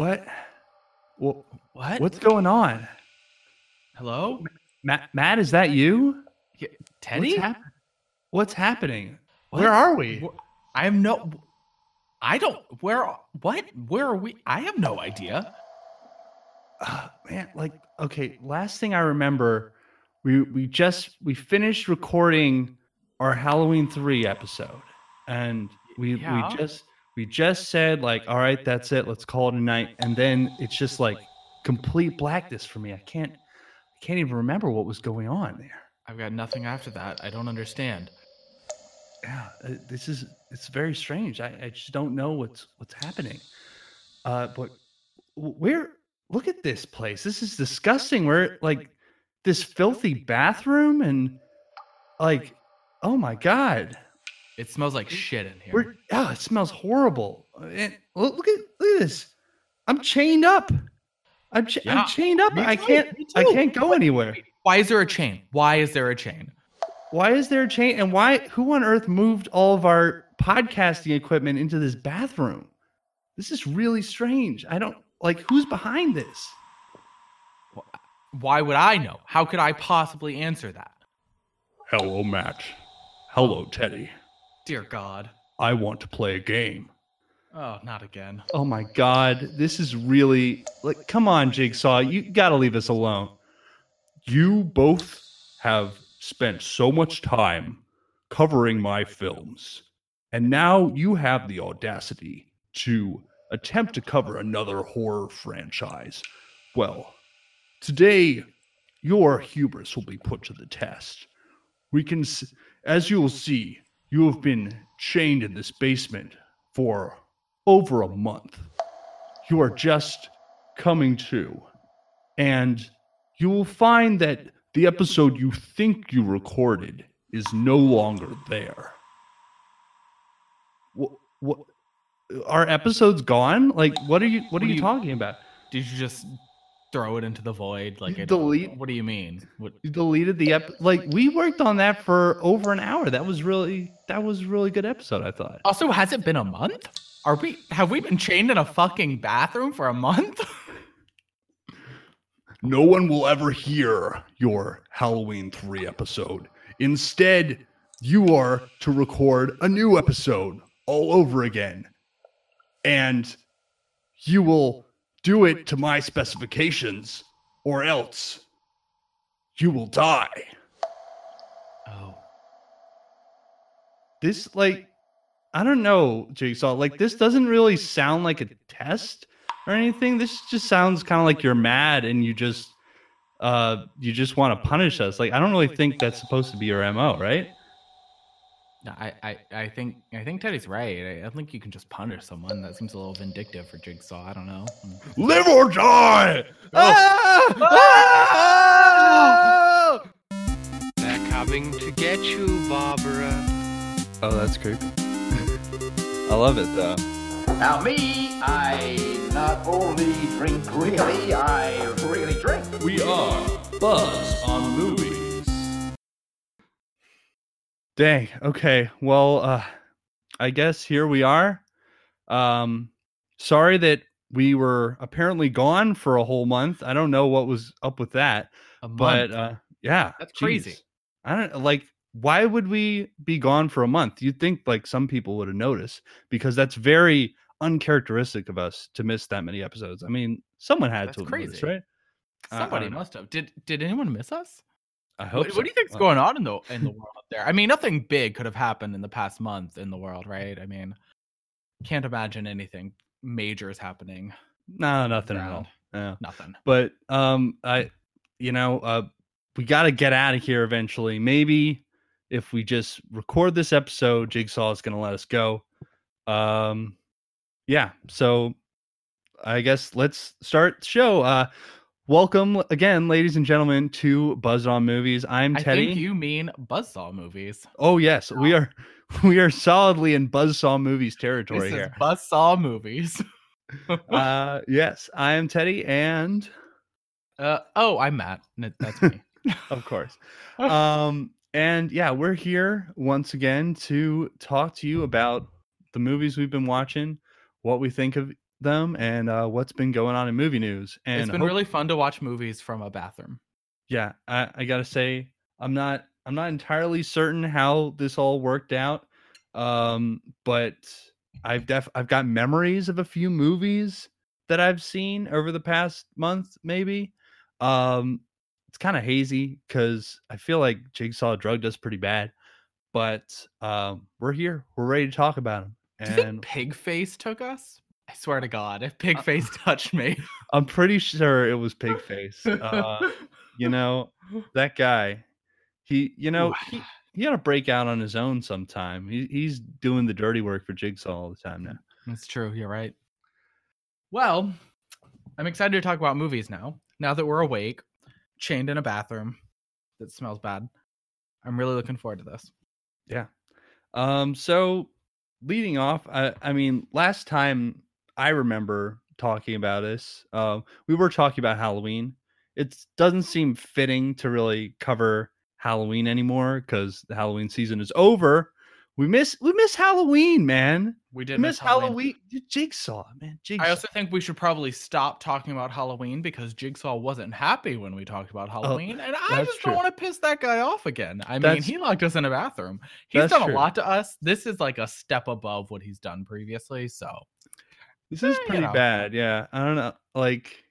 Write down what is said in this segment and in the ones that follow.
What? What? What? What's going on? Hello? Matt, Matt, is that you? Teddy? What's, hap- what's happening? What? Where are we? I have no I don't where what? Where are we? I have no idea. Uh, man, like okay, last thing I remember, we we just we finished recording our Halloween 3 episode. And we Yeah. we just we just said like, all right, that's it, let's call it a night. And then it's just like complete blackness for me. I can't I can't even remember what was going on there. I've got nothing after that. I don't understand. yeah uh, this is it's very strange i, I just don't know what's what's happening uh but where look at this place this is disgusting we're like this filthy bathroom and like oh my god It smells like shit in here. we're oh it smells horrible. And look, look at look at this. I'm chained up. I'm, cha- Yeah, I'm chained up. Me i can't me i can't go anywhere. Why is there a chain? Why is there a chain? why is there a chain? And why who on earth moved all of our podcasting equipment into this bathroom? This is really strange. I don't like who's behind this? Why would I know? How could I possibly answer that? hello matt. Hello teddy Dear God. i want to play a game Oh, not again. oh my god this is really like come on jigsaw you gotta leave us alone you both have spent so much time covering my films and now you have the audacity to attempt to cover another horror franchise well today your hubris will be put to the test we can as you will see you have been chained in this basement for over a month. You are just coming to. And you will find that the episode you think you recorded is no longer there. What, what are episodes gone? Like what are you what, What are you you- talking about? Did you just throw it into the void? Like delete- What do you mean? What you deleted the ep like we worked on that for over an hour that was really that was a really good episode i thought Also, has it been a month? Are we have we been chained in a fucking bathroom for a month? no one will ever hear your Halloween 3 episode. Instead, you are to record a new episode all over again. And you will do it to my specifications, or else you will die. Oh. This, like, I don't know, Jigsaw. Like, this doesn't really sound like a test or anything. This just sounds kind of like you're mad and you just uh you just want to punish us. Like I don't really think that's supposed to be your MO, right? No, I, I, I think I think Teddy's right. I, I think you can just punish someone. That seems a little vindictive for Jigsaw. I don't know. Live or die. Ah! Ah! They're coming to get you, Barbara. Oh, that's creepy. I love it though. Now me, I not only drink really, I really drink. We are Buzz on Movies. Dang. Okay. Well, uh I guess here we are. Um sorry that we were apparently gone for a whole month. I don't know what was up with that, A but uh yeah. That's crazy. I don't like why would we be gone for a month? You'd think like some people would have noticed because that's very uncharacteristic of us to miss that many episodes. I mean, someone had That's to noticed, right? Somebody must have. Did Did anyone miss us? I hope. What, what do you think's going on in the in the world there? I mean, nothing big could have happened in the past month in the world, right? I mean, can't imagine anything major is happening. No, nothing at all. Yeah. Nothing. But um, I, you know, uh, we got to get out of here eventually. Maybe if we just record this episode, Jigsaw is going to let us go. Um, yeah. So I guess let's start the show. Uh, welcome again, ladies and gentlemen, to Buzz on Movies. I'm Teddy. I think you mean buzzsaw movies. Oh yes, we are. We are solidly in Buzzsaw Movies territory This is here. buzzsaw movies. uh, yes, I am Teddy, and uh, oh, I'm Matt. That's me. of course. um, and yeah, we're here once again to talk to you about the movies we've been watching, what we think of them and uh, what's been going on in movie news. And it's been hope- really fun to watch movies from a bathroom. yeah, I, I gotta say, I'm not I'm not entirely certain how this all worked out. Um, but I've def I've got memories of a few movies that I've seen over the past month, maybe. Um, it's kind of hazy because I feel like Jigsaw drugged us pretty bad. But um, we're here. We're ready to talk about him. Do you think And Pigface took us? I swear to God, if Uh, Pigface touched me, I'm pretty sure it was Pigface. Uh, you know, that guy, he, you know, he, he ought to break out on his own sometime. He, he's doing the dirty work for Jigsaw all the time now. That's true. You're right. Well, I'm excited to talk about movies now. Now that we're awake, chained in a bathroom that smells bad, I'm really looking forward to this. Yeah. Um, so leading off, I, I mean, last time I remember talking about this, uh, we were talking about Halloween. It doesn't seem fitting to really cover Halloween anymore because the Halloween season is over. We miss we miss Halloween, man. We We did miss Halloween. Jigsaw, man. Jigsaw. I also think we should probably stop talking about Halloween because Jigsaw wasn't happy when we talked about Halloween, and I Oh, just true. don't want to piss that guy off again. I mean, he locked us in a bathroom. He's That's done true. a lot to us. This is like a step above what he's done previously. So This is Eh, you pretty know. bad. Yeah. I don't know. Like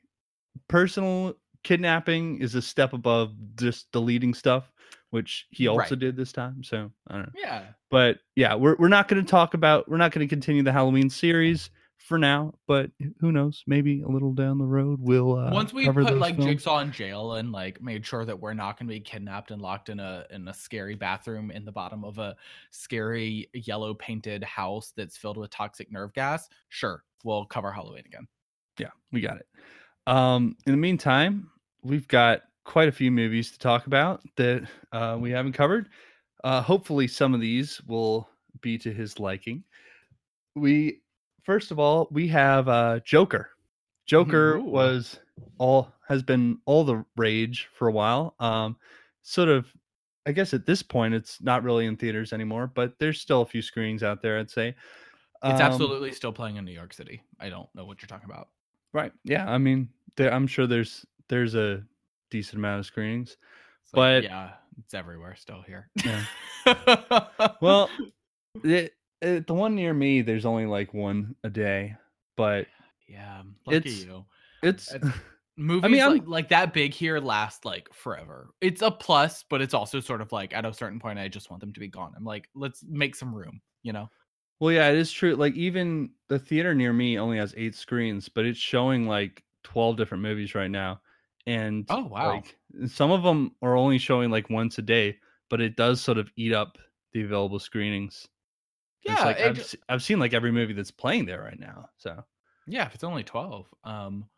personal kidnapping is a step above just deleting stuff, which he also Right. did this time. So I don't know. yeah, But yeah, we're we're not going to talk about we're not going to continue the Halloween series for now, but who knows? Maybe a little down the road we'll uh, once we put like films. Jigsaw in jail and like made sure that we're not going to be kidnapped and locked in a in a scary bathroom in the bottom of a scary yellow painted house that's filled with toxic nerve gas, sure, we'll cover Halloween again. Yeah, we got it. Um, in the meantime, we've got quite a few movies to talk about that uh, we haven't covered. Uh, hopefully, some of these will be to his liking. We first of all we have uh, Joker. Joker Ooh. was all has been all the rage for a while. Um, sort of, I guess at this point it's not really in theaters anymore, but there's still a few screenings out there. I'd say It's Um, absolutely still playing in New York City. I don't know what you're talking about. Right. Yeah. I mean, there, I'm sure there's there's a decent amount of screenings. Like, But- yeah, it's everywhere still here. Yeah. Well, it, it, the one near me, there's only like one a day, but yeah, lucky it's- you. it's It's- Movies I mean, like, like that big here last like forever. It's a plus, but it's also sort of like at a certain point, I just want them to be gone. I'm like, let's make some room, you know? Well, yeah, it is true. Like even the theater near me only has eight screens, but it's showing like 12 different movies right now, and Oh, wow. like some of them are only showing like once a day, but it does sort of eat up the available screenings. And it's Yeah, like it I've, I've seen like every movie that's playing there right now. So Yeah, if it's only 12. Um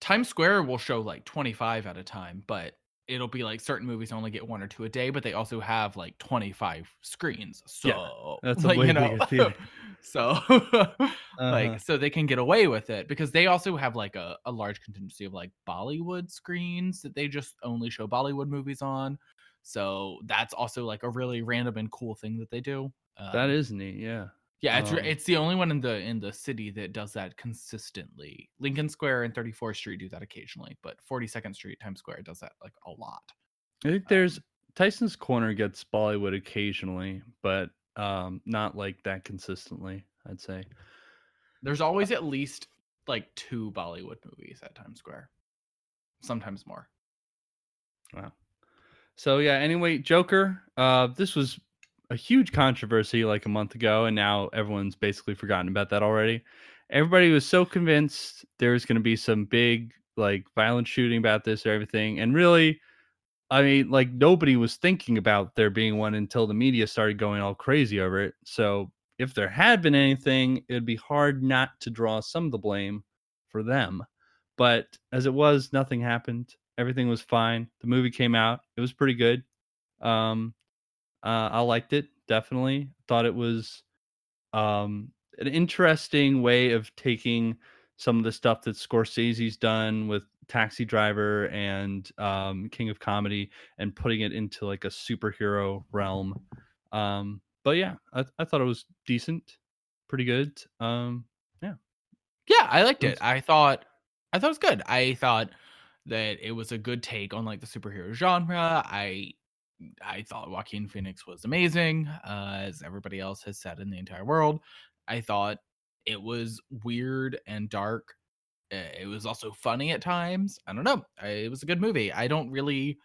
Times Square will show like 25 at a time, but it'll be like certain movies only get one or two a day, but they also have like 25 screens. So Yeah, that's a like, way you know, so Uh-huh. like so they can get away with it because they also have like a, a large contingency of like Bollywood screens that they just only show Bollywood movies on. So that's also like a really random and cool thing that they do. that Um, is neat. Yeah. Yeah, it's Um, it's the only one in the in the city that does that consistently. Lincoln Square and 34th Street do that occasionally, but 42nd Street, Times Square does that like a lot. I think there's Um, Tyson's Corner gets Bollywood occasionally, but um not like that consistently, I'd say. There's always at least like two Bollywood movies at Times Square. Sometimes more. Wow. So yeah, anyway, Joker, uh this was a huge controversy like a month ago and now everyone's basically forgotten about that already. Everybody was so convinced there was going to be some big like violent shooting about this or everything and really I mean like nobody was thinking about there being one until the media started going all crazy over it. So if there had been anything, it'd be hard not to draw some of the blame for them. But as it was, nothing happened. Everything was fine. The movie came out. It was pretty good. Um, uh, I liked it definitely. Thought it was um, an interesting way of taking some of the stuff that Scorsese's done with Taxi Driver and um, King of Comedy and putting it into like a superhero realm. Um, but yeah, I, I thought it was decent, pretty good. Um, yeah, Yeah, I liked it. I thought I thought it was good. I thought that it was a good take on like the superhero genre. I I thought Joaquin Phoenix was amazing, uh, as everybody else has said in the entire world. I thought it was weird and dark. Uh, It was also funny at times. I don't know. It was a good movie. I don't really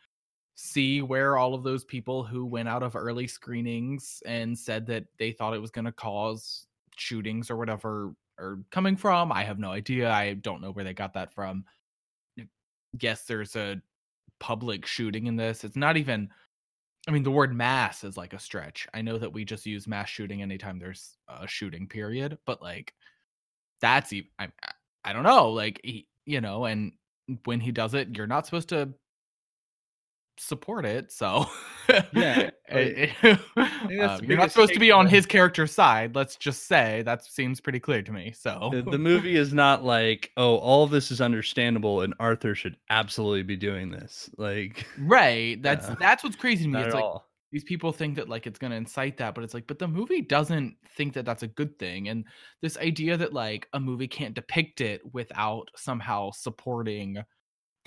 see where all of those people who went out of early screenings and said that they thought it was going to cause shootings or whatever are coming from. I have no idea. I don't know where they got that from. Yes, there's a public shooting in this. It's not even I mean the word mass is like a stretch. I know that we just use mass shooting anytime there's a shooting period, but like that's even I I don't know, like he, you know, and when he does it, you're not supposed to support it. So Yeah, eh, I- eh, um, you're not supposed to be on his character's side. Let's just say that seems pretty clear to me. So The, the movie is not like, oh, all this is understandable, and Arthur should absolutely be doing this. Like, right, that's Yeah. that's what's crazy to me. It's like all. these people think that like it's going to incite that but it's like but the movie doesn't think that that's a good thing and this idea that like a movie can't depict it without somehow supporting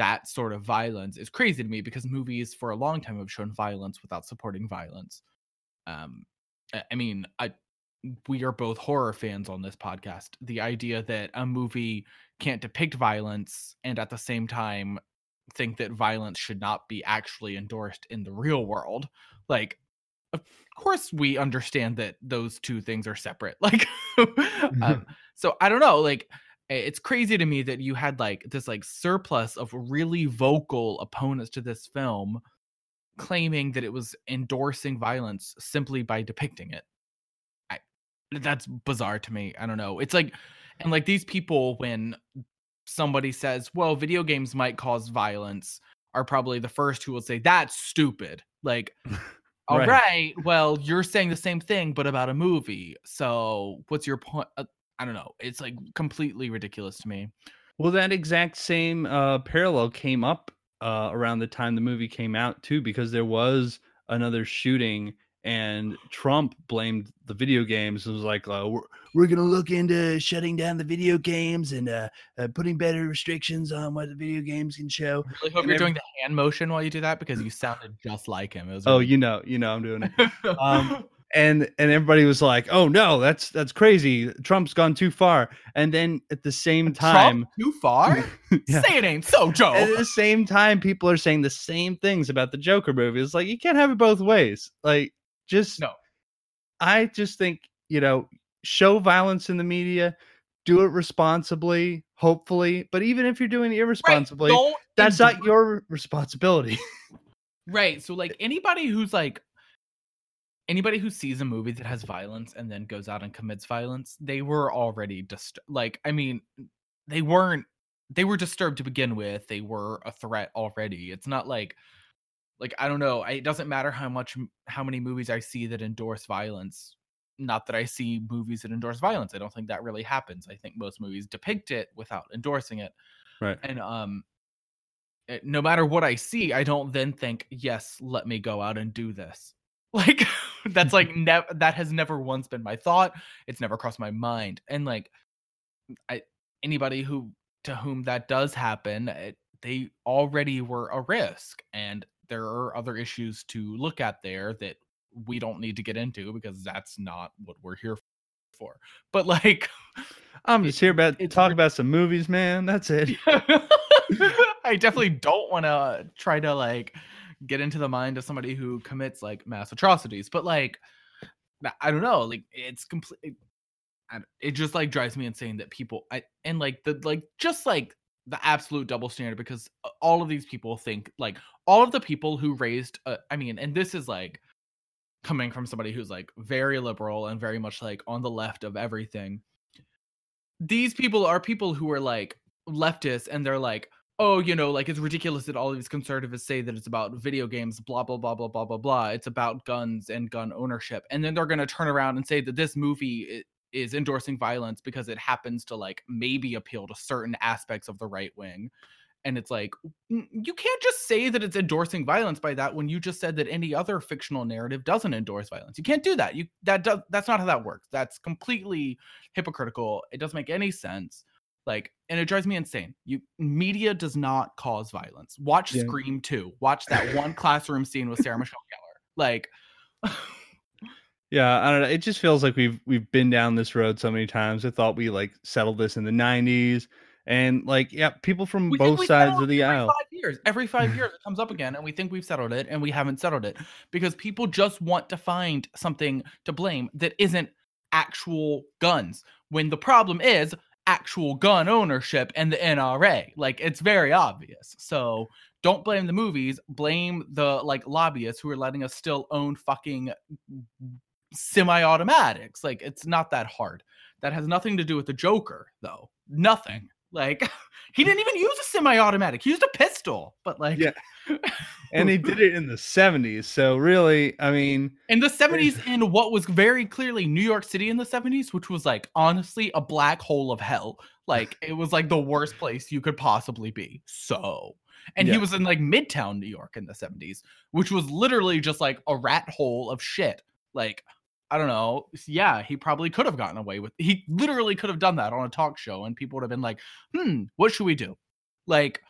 that sort of violence is crazy to me because movies for a long time have shown violence without supporting violence. Um i mean i we are both horror fans on this podcast. The idea that a movie can't depict violence and at the same time think that violence should not be actually endorsed in the real world like of course we understand that those two things are separate. Like um, so i don't know like it's crazy to me that you had like this like surplus of really vocal opponents to this film claiming that it was endorsing violence simply by depicting it I, that's bizarre to me i don't know it's like and like these people when somebody says well video games might cause violence are probably the first who will say that's stupid like all Right. right. Well, you're saying the same thing, but about a movie. So what's your point? Uh, I don't know. It's like completely ridiculous to me. Well, that exact same uh, parallel came up uh, around the time the movie came out too, because there was another shooting, and Trump blamed the video games. and was like, uh, "We're, we're going to look into shutting down the video games and uh, uh, putting better restrictions on what the video games can show." I really hope And you're every- doing the hand motion while you do that because you sounded just like him. It was Oh, really- you know, you know, I'm doing it. um, and and everybody was like, "Oh no, that's that's crazy. Trump's gone too far." And then at the same time, Trump too far. Yeah. Say it ain't so, Joe. at the same time, people are saying the same things about the Joker movie. It's like you can't have it both ways. Like, just No. I just think you know, show violence in the media, do it responsibly, hopefully. But even if you're doing it irresponsibly, don't that's not your responsibility. Right. So like anybody who's like anybody who sees a movie that has violence and then goes out and commits violence, they were already dist- like I mean, they weren't they were disturbed to begin with. They were a threat already. It's not like like I don't know, I, it doesn't matter how much how many movies I see that endorse violence. Not that I see movies that endorse violence. I don't think that really happens. I think most movies depict it without endorsing it right. and um eh, no matter what i see i don't then think yes let me go out and do this like that's like never that has never once been my thought. It's never crossed my mind. And like i anybody who to whom that does happen eh, they already were a risk. And there are other issues to look at there that we don't need to get into because that's not what we're here for. But like I'm just here about talk about some movies, man. That's it. I definitely don't want to try to like get into the mind of somebody who commits like mass atrocities, but like I- don't know, like it's complete. It just like drives me insane that people I and like the like just like the absolute double standard because all of these people think like all of the people who raised uh, I mean, and this is like coming from somebody who's like very liberal and very much like on the left of everything. These people are people who are like leftists and they're like, oh, you know, like it's ridiculous that all these conservatives say that it's about video games, blah, blah, blah, blah, blah, blah, blah. It's about guns and gun ownership. And then they're going to turn around and say that this movie is endorsing violence because it happens to like maybe appeal to certain aspects of the right wing. And it's like, you can't just say that it's endorsing violence by that when you just said that any other fictional narrative doesn't endorse violence. You can't do that. You that does that's not how that works. That's completely hypocritical. It doesn't make any sense. Like, and it drives me insane. You media does not cause violence. Watch Yeah. Scream 2. Watch that one classroom scene with Sarah Michelle Gellar. Like, Yeah, I don't know. It just feels like we've we've been down this road so many times. I thought we like settled this in the '90s, and like, yeah, people from we both sides of the every aisle. Five years. Every five years it comes up again, and we think we've settled it, and we haven't settled it because people just want to find something to blame that isn't actual guns. When the problem is actual gun ownership and the NRA. Like it's very obvious. So don't blame the movies, blame the like lobbyists who are letting us still own fucking semi-automatics. Like it's not that hard. That has nothing to do with the Joker, though. Nothing. Like he didn't even use a semi-automatic. He used a pistol. But like Yeah. and he did it in the 70s. So really, I mean, in the 70s in what was very clearly New York City in the 70s, which was like honestly a black hole of hell. Like it was like the worst place you could possibly be. So and he was in like midtown New York in the 70s, which was literally just like a rat hole of shit. Like I don't know. Yeah, he probably could have gotten away with. He literally could have done that on a talk show, and people would have been like, "Hmm, what should we do?" Like,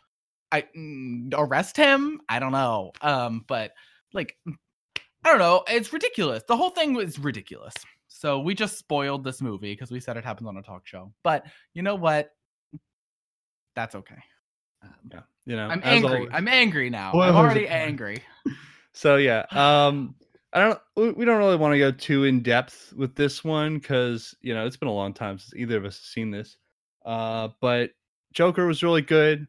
I mm, arrest him. I don't know. Um, but like, I don't know. It's ridiculous. The whole thing was ridiculous. So we just spoiled this movie because we said it happens on a talk show. But you know what? That's okay. Um, you know, I'm angry. always- I'm angry now. Well, I'm already angry. So yeah, um, I don't. we- don't really want to go too in depth with this one because you know it's been a long time since either of us have seen this. Uh, but Joker was really good.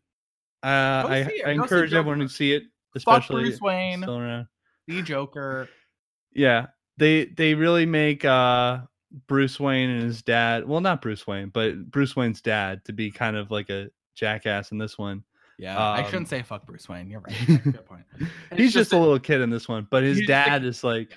Uh, I. I encourage everyone to see it, Fuck especially Bruce Wayne, still around. the Joker. Yeah, they they really make uh Bruce Wayne and his dad. Well, not Bruce Wayne, but Bruce Wayne's dad to be kind of like a jackass in this one. Yeah, I Um, shouldn't say fuck Bruce Wayne. You're right. Good point. He's just, a- a little kid in this one, but his he's just a- dad is like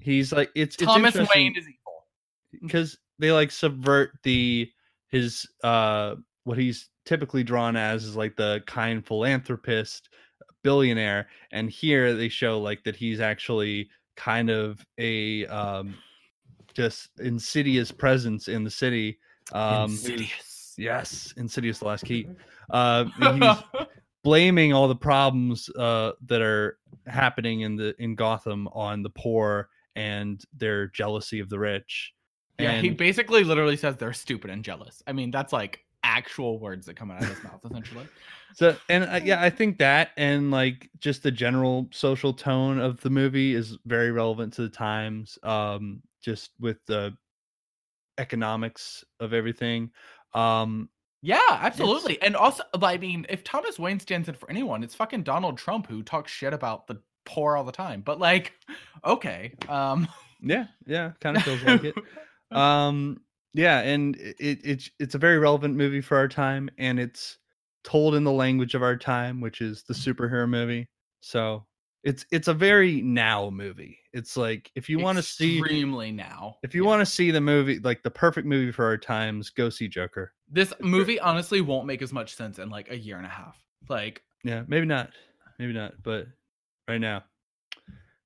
he's like it's it's Thomas interesting Wayne is evil. because they like subvert the his uh what he's typically drawn as is like the kind philanthropist billionaire and here they show like that he's actually kind of a um just insidious presence in the city um Insidious. yes insidious the last key uh he's blaming all the problems uh, that are happening in the in Gotham on the poor and their jealousy of the rich. yeah, he basically literally says they're stupid and jealous. I mean, that's like actual words that come out of his mouth, essentially. so and uh, yeah, I think that and like just the general social tone of the movie is very relevant to the times. Um, just with the economics of everything. Um, Yeah, absolutely. And also, I mean, if Thomas Wayne stands in for anyone, it's fucking Donald Trump who talks shit about the poor all the time. But like, okay. Um yeah, yeah, kind of feels like it. um yeah and it, it it's it's a very relevant movie for our time and it's told in the language of our time which is the superhero movie so it's it's a very now movie it's like if you want to see extremely now. if you Yeah. want to see the movie like the perfect movie for our times go see joker this great. movie honestly won't make as much sense in like a year and a half. Like, yeah maybe not maybe not but right now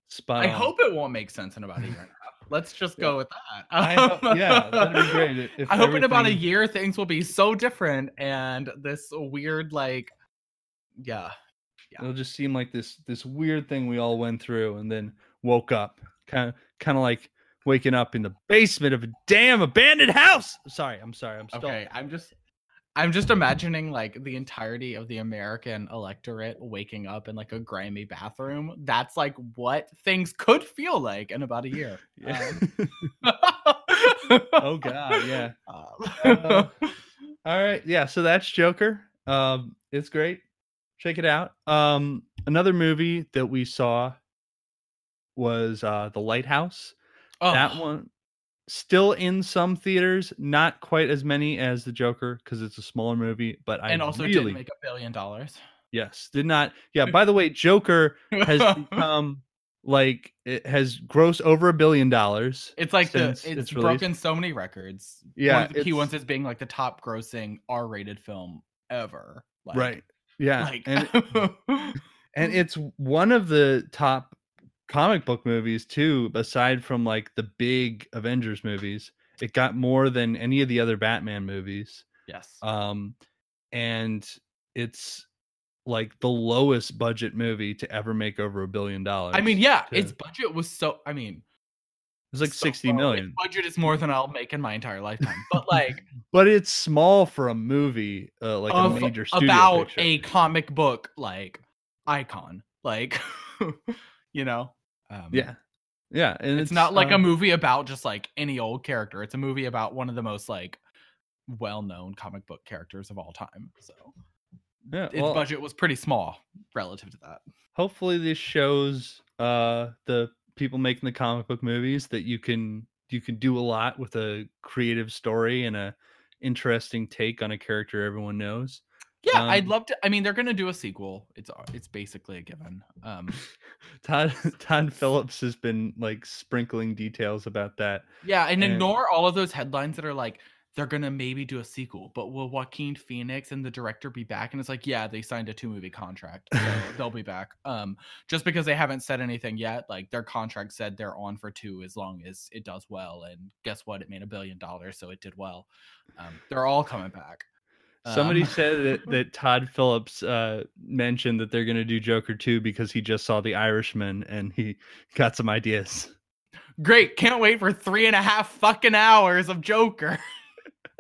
spot I on. hope it won't make sense in about a year and a half. Let's just Yeah. go with that. I hope- um, yeah that'd be great if- if I hope in about a year things will be so different and this weird like yeah. It'll just seem like this this weird thing we all went through and then woke up kind of kind of like waking up in the basement of a damn abandoned house sorry i'm sorry i'm still Okay, I'm just I'm just imagining like the entirety of the American electorate waking up in like a grimy bathroom. That's like what things could feel like in about a year. yeah. Um, oh god yeah Um, Uh, all right yeah so that's joker um it's great check it out um another movie that we saw was uh the lighthouse oh, that one still in some theaters not quite as many as the joker because it's a smaller movie but i and also really didn't make a billion dollars. yes did not yeah by the way joker has become like it has grossed over a billion dollars It's like the it's, its broken so many records. Yeah, one of the key ones is being like the top grossing R-rated film ever. Like, right yeah Like, and and it's one of the top comic book movies too aside from like the big avengers movies it got more than any of the other batman movies Yes. um and it's like the lowest budget movie to ever make over a billion dollars I mean, yeah, to- its budget was so. I mean, it's like so 60 low. Its budget is more than I'll make in my entire lifetime. But like but it's small for a movie uh, like of- a major studio about picture. a comic book like icon, like you know. Um, yeah yeah and it's, not like a um, movie about just like any old character. It's a movie about one of the most like well-known comic book characters of all time. So yeah, its well, budget was pretty small relative to that. hopefully this shows uh the people making the comic book movies that you can you can do a lot with a creative story and a interesting take on a character everyone knows Yeah, I'd Um, love to. I mean, they're gonna do a sequel. It's uh, it's basically a given. Um, todd todd phillips has been like sprinkling details about that yeah, and And- ignore all of those headlines that are like they're gonna maybe do a sequel, but will Joaquin Phoenix and the director be back? And it's like, yeah, they signed a two movie contract, so they'll be back. Um, just because they haven't said anything yet, like their contract said they're on for two as long as it does well. And guess what? It made a billion dollars, so it did well. Um, they're all coming back. somebody Um, said that, that todd phillips uh mentioned that they're going to do joker 2 because he just saw the irishman and he got some ideas Great, can't wait for three and a half fucking hours of Joker.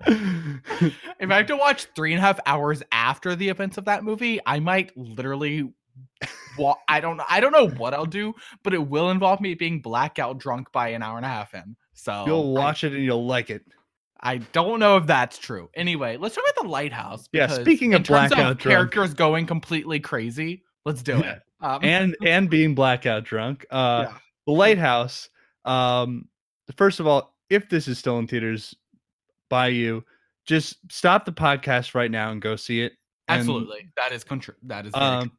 if I have to watch three and a half hours after the events of that movie, I might literally. Wa- I don't. I don't know what I'll do, but it will involve me being blackout drunk by an hour and a half in. So you'll I- watch it and you'll like it I, don't know if that's true. Anyway, let's talk about the lighthouse. Yeah, speaking of blackout of drunk- characters going completely crazy, let's do it. Um, and and being blackout drunk. Uh Yeah. the lighthouse. Um first of all, if this is still in theaters by you, just stop the podcast right now and go see it. And, absolutely, that is contr- that is Um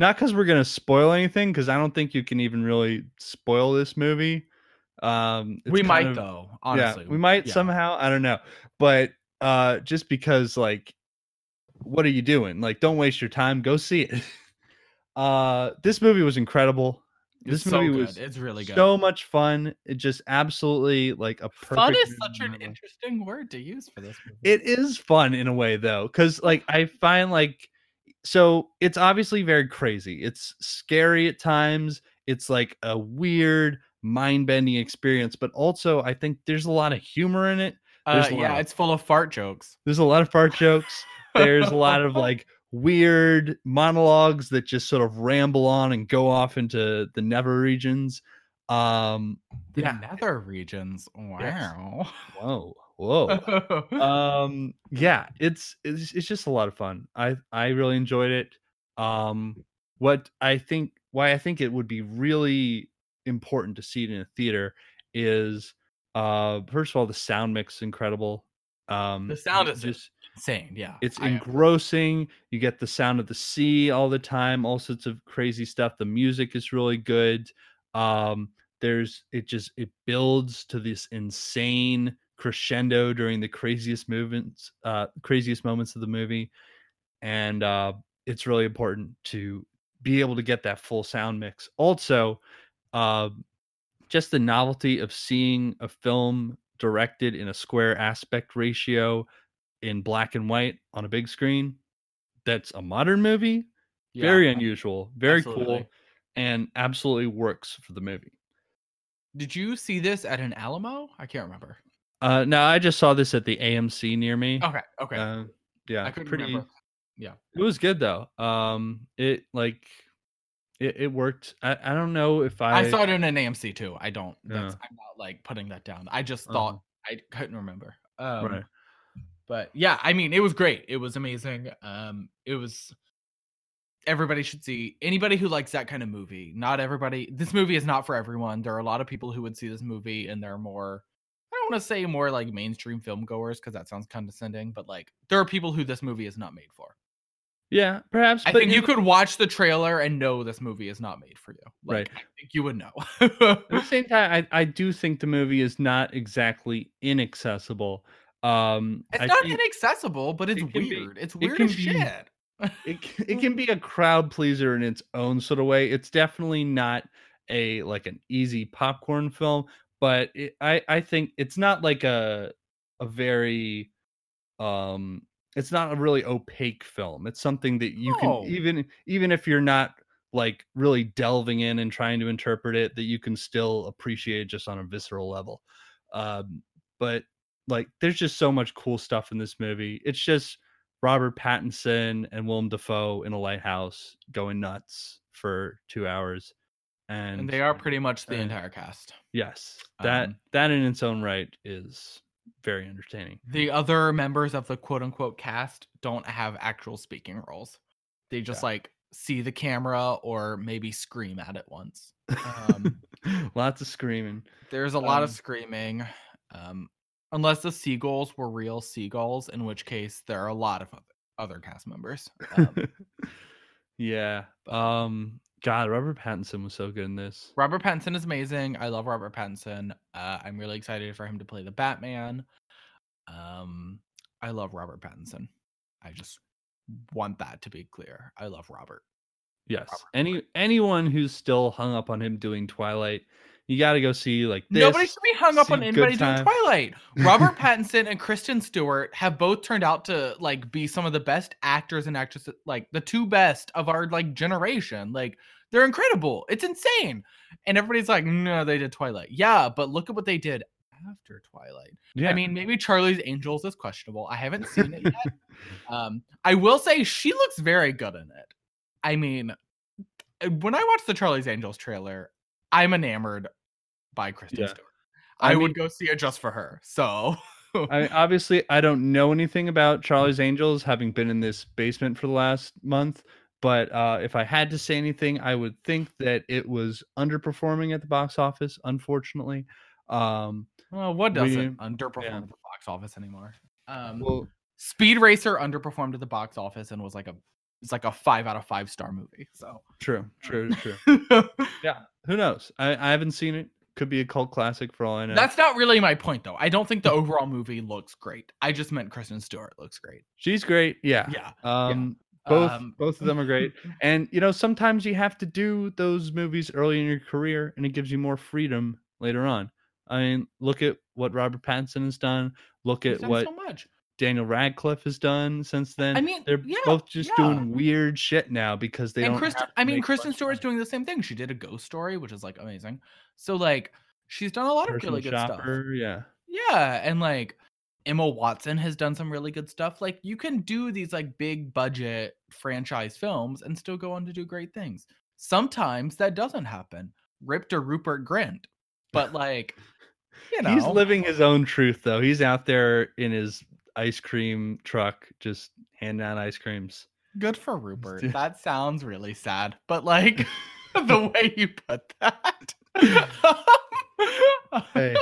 not because we're gonna spoil anything, because I don't think you can even really spoil this movie. Um it's we might of- though. Honestly, yeah, we might yeah. somehow. I don't know, but uh, just because, like, what are you doing? Like, don't waste your time. Go see it. Uh, this movie was incredible. It's This so movie good. was It's really good. so much fun. It just absolutely like a perfect. Fun is such an interesting word to use for this movie. It is fun in a way though, because like I find like so it's obviously very crazy. It's scary at times. It's like a weird mind-bending experience, but also I think there's a lot of humor in it. uh, there's a lot yeah, of- it's full of fart jokes. There's a lot of fart jokes. There's a lot of like weird monologues that just sort of ramble on and go off into the never regions. Um The yeah. nether regions. Wow. Whoa. Whoa. um yeah it's, it's it's just a lot of fun i i really enjoyed it um what i think why i think it would be really important to see it in a theater is uh first of all the sound mix is incredible um The sound is just Insane. Yeah. it's I- engrossing you get the sound of the sea all the time all sorts of crazy stuff the music is really good um there's it just it builds to this insane crescendo during the craziest movements uh craziest moments of the movie and uh it's really important to be able to get that full sound mix also uh just the novelty of seeing a film directed in a square aspect ratio in black and white on a big screen that's a modern movie yeah. very unusual very cool and absolutely works for the movie Did you see this at an Alamo? I can't remember. uh now i just saw this at the amc near me Okay. Okay. uh, yeah I couldn't pretty remember. Yeah it was good though um it like it, it worked I, I don't know if i, I, saw it in an AMC too. I don't. That's. I'm not like putting that down. I just thought I couldn't remember. Um, right but yeah i mean it was great it was amazing um it was everybody should see anybody who likes that kind of movie not everybody this movie is not for everyone there are a lot of people who would see this movie and they're more i don't want to say more like mainstream film goers because that sounds condescending but like there are people who this movie is not made for yeah perhaps i think you could watch the trailer and know this movie is not made for you like Right. i think you would know at the same time I, I do think the movie is not exactly inaccessible um it's I not inaccessible but it's it can be- weird it's it weird can as be- shit it, it can be a crowd pleaser in its own sort of way. It's definitely not a like an easy popcorn film, but it, I I think it's not like a a very um it's not a really opaque film. It's something that you No. can even even if you're not like really delving in and trying to interpret it, that you can still appreciate just on a visceral level. Um, but like, there's just so much cool stuff in this movie. It's just Robert Pattinson and Willem Dafoe in a lighthouse going nuts for two hours, and, and they are pretty much the uh, entire cast. yes, that um, that in its own right is very entertaining. The other members of the quote unquote cast don't have actual speaking roles. They just Yeah. like see the camera or maybe scream at it once. Um, Lots of screaming. There's a lot of Um, screaming. Um, unless the seagulls were real seagulls, in which case there are a lot of other cast members. Um, yeah. Um. God, Robert Pattinson was so good in this. Robert Pattinson is amazing. I love Robert Pattinson. Uh, I'm really excited for him to play the Batman. Um, I love Robert Pattinson. I just want that to be clear. I love Robert. Yes. Robert Any anyone who's still hung up on him doing Twilight, you got to go see like this. Nobody should be hung up on anybody doing Twilight. Robert Pattinson and Kristen Stewart have both turned out to like be some of the best actors and actresses, like the two best of our like generation. Like they're incredible. It's insane. And everybody's like, no, they did Twilight. Yeah, but look at what they did after Twilight. Yeah. I mean, maybe Charlie's Angels is questionable. I haven't seen it yet. um, I will say she looks very good in it. I mean, when I watched the Charlie's Angels trailer, I'm enamored by Kristen Yeah. Stewart. I, I would mean- go see it just for her. So I obviously I don't know anything about Charlie's Angels, having been in this basement for the last month. But uh, if I had to say anything, I would think that it was underperforming at the box office. Unfortunately, um, well, what doesn't underperform yeah. at the box office anymore? Um, well, Speed Racer underperformed at the box office and was like a it's like a five out of five star movie. So true, true, true. Yeah, who knows? I, I haven't seen it. Could be a cult classic for all I know. that's not really my point though. I don't think the overall movie looks great. I just meant Kristen Stewart looks great. She's great. Yeah. Yeah. Um, both Um, both of them are great. And you know, sometimes you have to do those movies early in your career, and it gives you more freedom later on. I mean, look at what Robert Pattinson has done. Look at done what so much. Daniel Radcliffe has done since then. I mean, they're yeah, both just yeah. doing weird shit now because they and don't. Kristen, I mean, Kristen Stewart's doing the same thing. She did a ghost story, which is like amazing. So like, she's done a lot of really good stuff. Yeah. Yeah, and like Emma Watson has done some really good stuff. Like you can do these like big budget franchise films and still go on to do great things. Sometimes that doesn't happen. Rip to Rupert Grint. But like, you know, He's living his own truth though. He's out there in his ice cream truck just handing out ice creams. good for Rupert. That sounds really sad. But like the way you put that. Hey,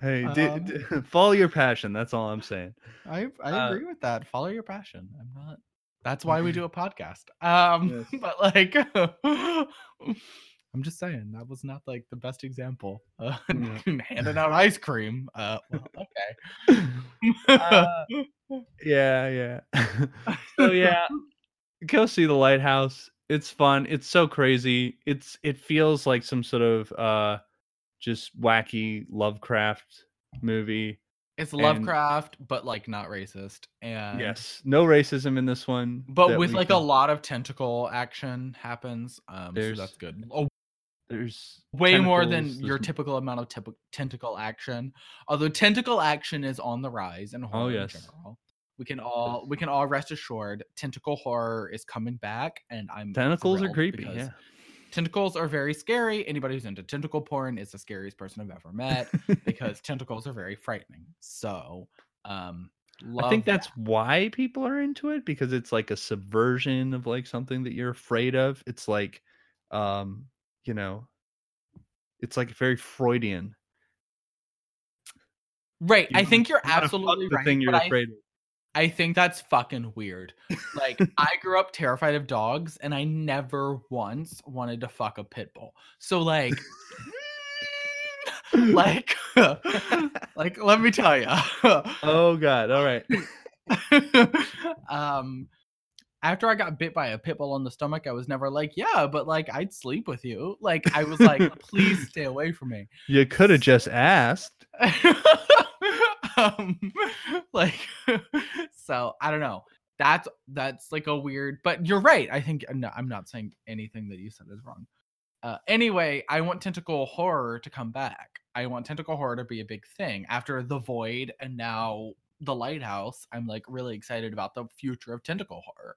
Hey, Um, d- follow your passion. That's all I'm saying. I I Uh, agree with that. Follow your passion. I'm not. That's why we do a podcast. Um, Yes. but like, I'm just saying that was not like the best example. Uh, Yeah. handing out ice cream. Uh, well, okay. Uh, yeah, yeah. so yeah, go see the lighthouse. It's fun. It's so crazy. It's it feels like some sort of uh just wacky Lovecraft movie. it's and- Lovecraft, but like not racist. And yes, no racism in this one, but with like a lot of tentacle action happens. Um, so that's good. Oh, there's way more than your typical amount of tentacle action. Although tentacle action is on the rise in horror Oh, yes. in general. We can all we can all rest assured tentacle horror is coming back and I'm tentacles are creepy. Yeah. Tentacles are very scary. Anybody who's into tentacle porn is the scariest person I've ever met because tentacles are very frightening. So, um I think love that's why people are into it because it's like a subversion of like something that you're afraid of. It's like, um, you know, it's like very Freudian. right. I You- think you're You gotta absolutely the right. thing you're but I afraid of. I think that's fucking weird. Like I grew up terrified of dogs and I never once wanted to fuck a pit bull. So like like like let me tell you. Oh God! All right. um after I got bit by a pit bull on the stomach, I was never like, yeah, but like I'd sleep with you. Like I was like, please stay away from me. You could have just asked. um, like, so I don't know. That's that's like a weird, but you're right. I think no, I'm not saying anything that you said is wrong. Uh, anyway, I want tentacle horror to come back. I want tentacle horror to be a big thing after The Void and now The Lighthouse. I'm like really excited about the future of tentacle horror.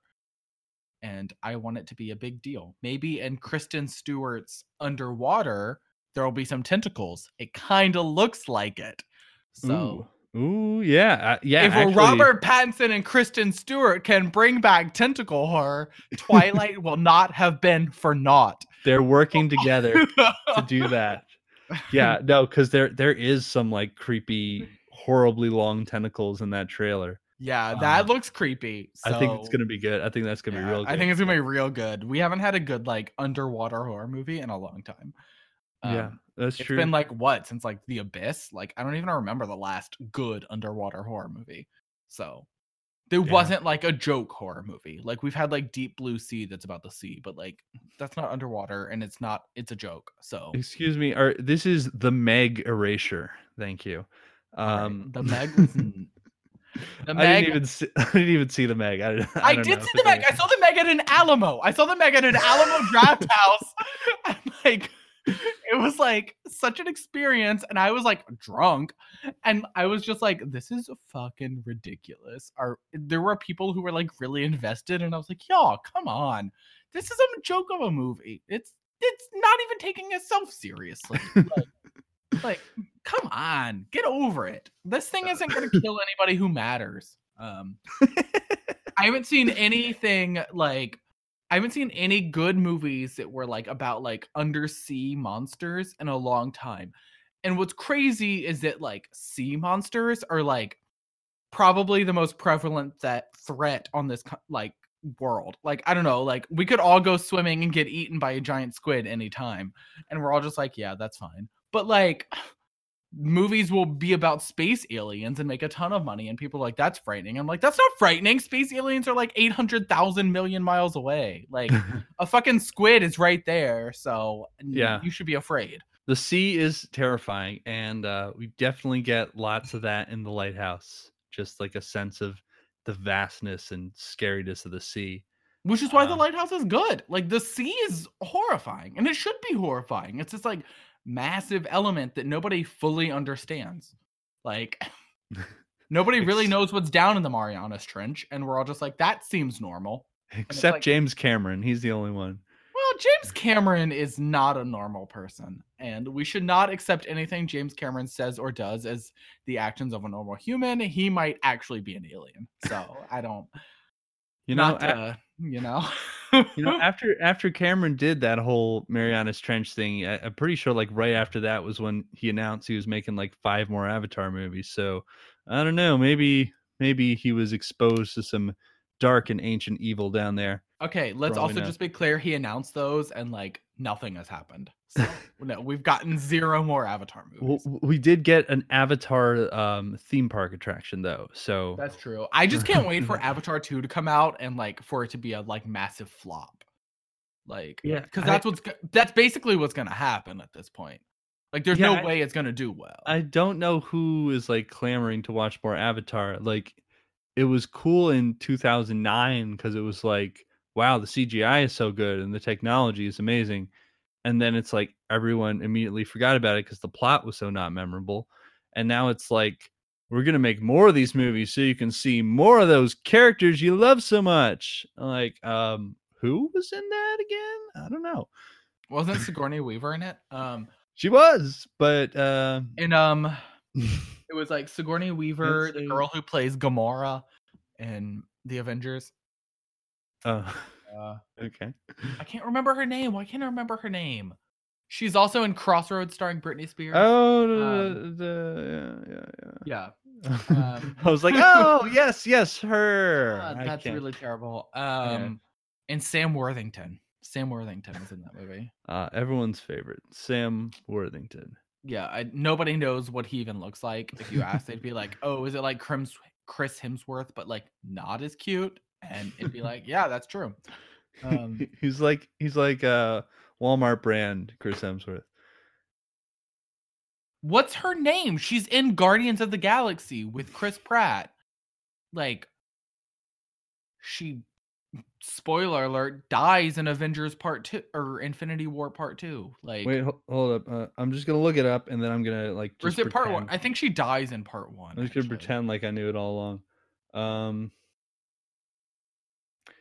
And I want it to be a big deal. Maybe in Kristen Stewart's Underwater, there will be some tentacles. It kind of looks like it. So Ooh, Ooh yeah, uh, yeah. if actually, Robert Pattinson and Kristen Stewart can bring back tentacle horror, Twilight will not have been for naught. they're working together to do that. Yeah, no, because there there is some like creepy, horribly long tentacles in that trailer. Yeah, that Um, looks creepy. I think it's gonna be good. I think that's gonna be real. Good. I think it's gonna be real good. We haven't had a good like underwater horror movie in a long time. yeah, Um, that's it's true. been like what since like The Abyss? Like I don't even remember the last good underwater horror movie. So there Yeah. wasn't like a joke horror movie. Like we've had like Deep Blue Sea that's about the sea, but like that's not underwater and it's not it's a joke. So Excuse me. Or this is the Meg erasure. Thank you. all right, Um, the Meg was the I didn't even see. I didn't even see the Meg. I, I, I, did see the Meg. I saw the Meg at an Alamo. I saw the Meg at an Alamo draft house. I'm like, it was like such an experience, and I was like drunk, and I was just like, this is fucking ridiculous. Are there were people who were like really invested, and I was like, y'all, come on, this is a joke of a movie. It's it's not even taking itself seriously. Like, like, come on, get over it. This thing isn't gonna kill anybody who matters. Um, I haven't seen anything like I haven't seen any good movies that were like about like undersea monsters in a long time. And what's crazy is that like sea monsters are like probably the most prevalent that threat on this like world. Like I don't know, like we could all go swimming and get eaten by a giant squid anytime and we're all just like, yeah, that's fine. But like movies will be about space aliens and make a ton of money and people are like that's frightening i'm like that's not frightening space aliens are like 800000 million miles away like a fucking squid is right there so Yeah. you should be afraid the sea is terrifying, and uh, we definitely get lots of that in the lighthouse. Just like a sense of the vastness and scariness of the sea. which is why the Um, lighthouse is good like the sea is horrifying and it should be horrifying it's just like massive element that nobody fully understands like nobody really knows what's down in the marianas trench and we're all just like that seems normal Except like- James Cameron, he's the only one. Well, James Cameron is not a normal person, and we should not accept anything James Cameron says or does as the actions of a normal human. He might actually be an alien. So I don't, You know, uh, you know, you know, after after Cameron did that whole Marianas Trench thing, I, I'm pretty sure like right after that was when he announced he was making like five more Avatar movies. So I don't know, maybe maybe he was exposed to some dark and ancient evil down there. okay. Let's also just be clear. He announced those, and like nothing has happened. So no, we've gotten zero more Avatar movies. w- we did get an Avatar um, theme park attraction though, so That's true. I just can't wait for Avatar 2 to come out and like for it to be a like massive flop. Like Yeah, because I- that's what's that's basically what's gonna happen at this point. Like there's Yeah, no I- way it's gonna do well. I don't know who is like clamoring to watch more Avatar. Like it was cool in 2009 because it was like, wow, the CGI is so good and the technology is amazing. And then it's like everyone immediately forgot about it because the plot was so not memorable. And now it's like, we're going to make more of these movies so you can see more of those characters you love so much. Like, um, who was in that again? I don't know. Wasn't Sigourney Weaver in it? Um She was, but uh, and um it was like Sigourney Weaver, the girl who plays Gamora in the Avengers. uh, Uh, okay. I can't remember her name. Why can't I remember her name? She's also in Crossroads starring Britney Spears. Oh, the, Um, the yeah, yeah, yeah. yeah. um, I was like, oh, yes, yes, her. Uh, that's really terrible. Um, and Sam Worthington. Sam Worthington is in that movie. uh, everyone's favorite, Sam Worthington. Yeah, I, nobody knows what he even looks like. If you ask, they'd be like, "Oh, is it like Chris Hemsworth, but like not as cute?" And it'd be like, "Yeah, that's true." Um, he's like he's like uh Walmart brand Chris Hemsworth. What's her name? She's in Guardians of the Galaxy with Chris Pratt. Like, she, spoiler alert, dies in Avengers Part Two or Infinity War Part Two. Like, Wait, ho- hold up. Uh, I'm just gonna look it up, and then I'm gonna like. or is it Part One? I think she dies in Part One. I'm just gonna actually. pretend like I knew it all along. Um.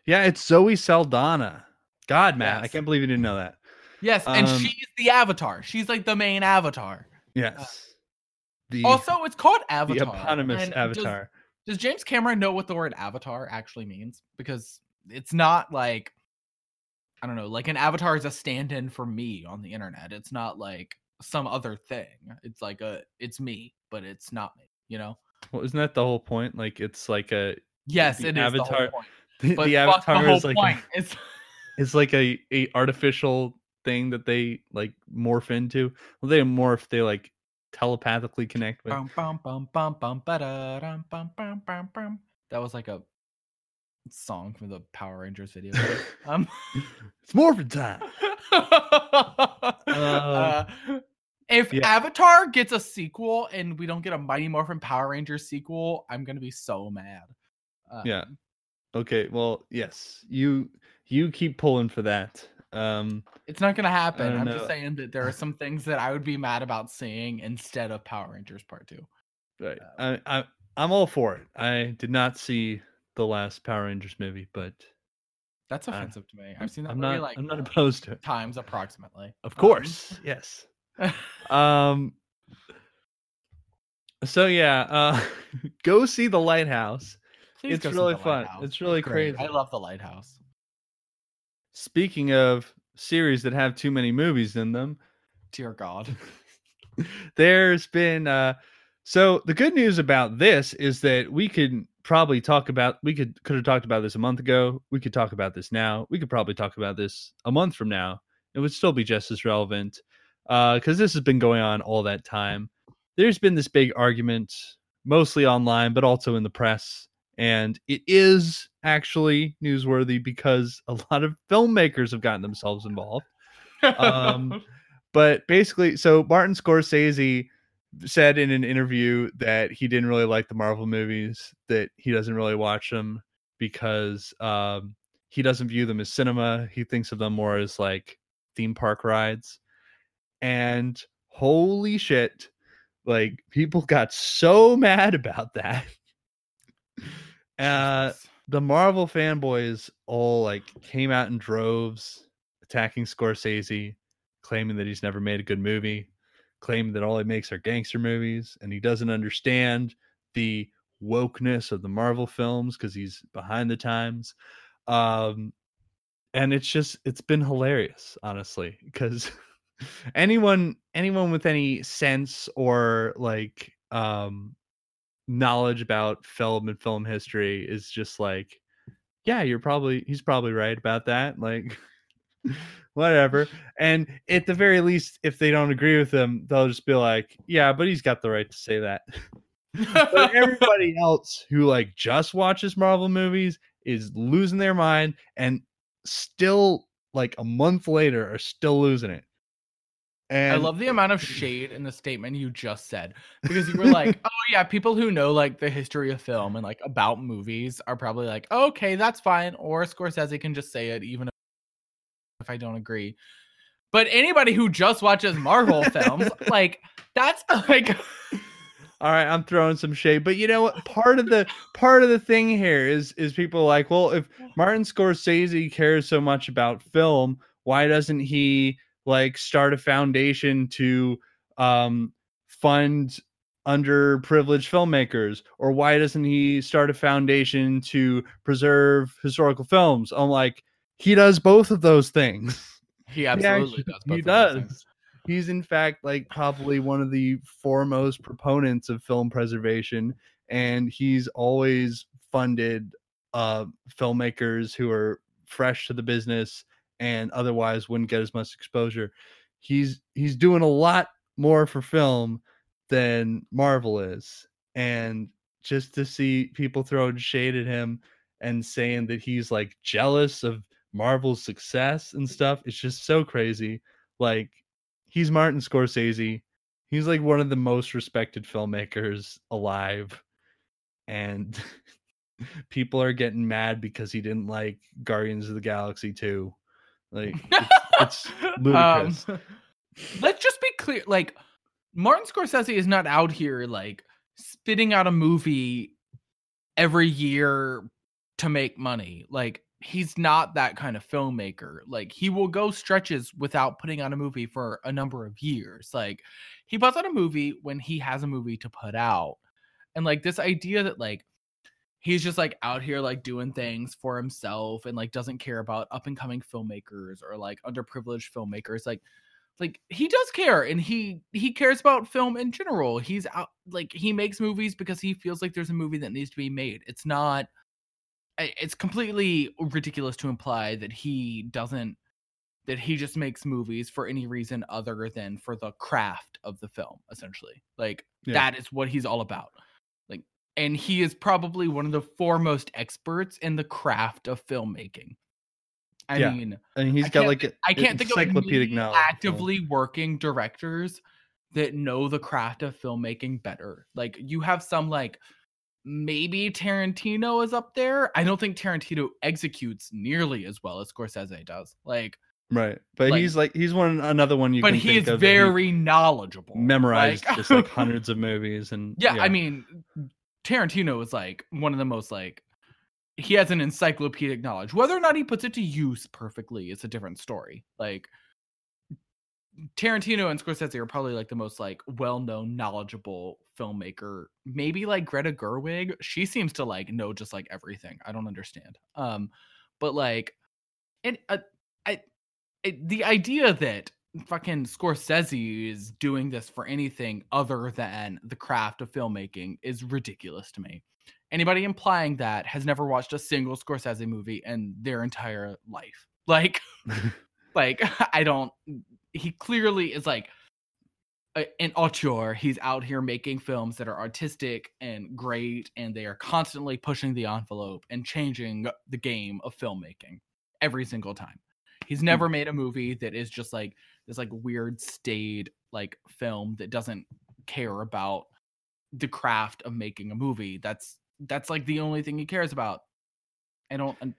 Yeah, it's Zoe Saldana. God, Matt, I can't believe you didn't know that. Yes, and Um, she's the Avatar. She's like the main Avatar. Yes. The Also, it's called Avatar. the eponymous and does- avatar. Does, James Cameron know what the word Avatar actually means? Because it's not like I don't know, like an avatar is a stand-in for me on the internet. It's not like some other thing. It's like a it's me, but it's not me. You know? Well, isn't that the whole point? Like, it's like a Yes, The it is the Avatar- whole point. the, the avatar the whole is like point. a, It's it's like a, a artificial thing that they like morph into. Well, they morph. They like telepathically connect with. That was like a song from the Power Rangers video. um it's morphin time. Uh, if yeah. Avatar gets a sequel and we don't get a Mighty Morphin Power Rangers sequel, I'm gonna be so mad. Uh, Yeah. Okay. Well, yes. You you keep pulling for that. Um. it's not gonna happen. I'm know. just saying that there are some things that I would be mad about seeing instead of Power Rangers Part Two. Right. I, I I'm all for it. I did not see the last Power Rangers movie, but That's offensive to me. I've seen that I'm movie not like I'm not opposed to it. times approximately. Of Um, course. yes. Um. So yeah, uh, go see the lighthouse. please it's really fun. Lighthouse. It's really great. crazy. I love the lighthouse. Speaking of series that have too many movies in them, Dear God. there's been uh so the good news about this is that we could probably talk about we could could have talked about this a month ago we could talk about this now we could probably talk about this a month from now it would still be just as relevant uh because this has been going on all that time. There's been this big argument mostly online but also in the press and it is actually newsworthy because a lot of filmmakers have gotten themselves involved. Um, but basically, so Martin Scorsese said in an interview that he didn't really like the Marvel movies, that he doesn't really watch them because um, he doesn't view them as cinema. He thinks of them more as like theme park rides. And holy shit, like people got so mad about that. Uh, the Marvel fanboys all like came out in droves attacking Scorsese, claiming that he's never made a good movie, claiming that all he makes are gangster movies and he doesn't understand the wokeness of the Marvel films because he's behind the times. Um and it's just it's been hilarious, honestly, because anyone anyone with any sense or like um knowledge about film and film history is just like yeah you're probably he's probably right about that like whatever and at the very least if they don't agree with him they'll just be like yeah but he's got the right to say that but everybody else who like just watches marvel movies is losing their mind and still like a month later are still losing it and I love the amount of shade in the statement you just said because you were like, "Oh yeah, people who know like the history of film and like about movies are probably like, okay, that's fine." Or Scorsese can just say it even if I don't agree. But anybody who just watches Marvel films, like that's like all right i'm throwing some shade but you know what? Part of the part of the thing here is is people like well if martin scorsese cares so much about film why doesn't he like start a foundation to um fund underprivileged filmmakers? Or why doesn't he start a foundation to preserve historical films? I'm like he does both of those things he absolutely actually- does. he of does. he's in fact like probably one of the foremost proponents of film preservation and he's always funded uh filmmakers who are fresh to the business and otherwise wouldn't get as much exposure he's he's doing a lot more for film than marvel is and just to see people throwing shade at him and saying that he's like jealous of marvel's success and stuff it's just so crazy like he's Martin Scorsese. he's like one of the most respected filmmakers alive, and people are getting mad because he didn't like Guardians of the Galaxy 2. Like it's, it's ludicrous. Um, let's just be clear like Martin Scorsese is not out here like spitting out a movie every year to make money. Like he's not that kind of filmmaker. Like he will go stretches without putting out a movie for a number of years. Like he puts out a movie when he has a movie to put out. And like this idea that like he's just like out here like doing things for himself and like doesn't care about up and coming filmmakers or like underprivileged filmmakers like like he does care and he he cares about film in general he's out like he makes movies because he feels like there's a movie that needs to be made it's not it's completely ridiculous to imply that he doesn't that he just makes movies for any reason other than for the craft of the film essentially like Yeah. that is what he's all about like and he is probably one of the foremost experts in the craft of filmmaking i Yeah. mean and he's I got like a, I can't think of encyclopedic knowledge. of film. actively working directors that know the craft of filmmaking better. Like you have some like maybe Tarantino is up there. I don't think Tarantino executes nearly as well as Scorsese does. Like, right, but like- he's like he's one another one you but can he think is of that he very knowledgeable. memorized Like- just like hundreds of movies and yeah, I mean, Tarantino is like one of the most like he has an encyclopedic knowledge. Whether or not he puts it to use perfectly is a different story. Like Tarantino and Scorsese are probably like the most like well-known, knowledgeable filmmaker. Maybe like Greta Gerwig. She seems to like know just like everything. I don't understand. Um, but like, and uh, I, it, the idea that fucking Scorsese is doing this for anything other than the craft of filmmaking is ridiculous to me. Anybody implying that has never watched a single Scorsese movie in their entire life. Like, like I don't. He clearly is like an auteur. He's out here making films that are artistic and great, and they are constantly pushing the envelope and changing the game of filmmaking every single time. He's hmm. never made a movie that is just like this like weird staid like film that doesn't care about the craft of making a movie. That's that's like the only thing he cares about. I don't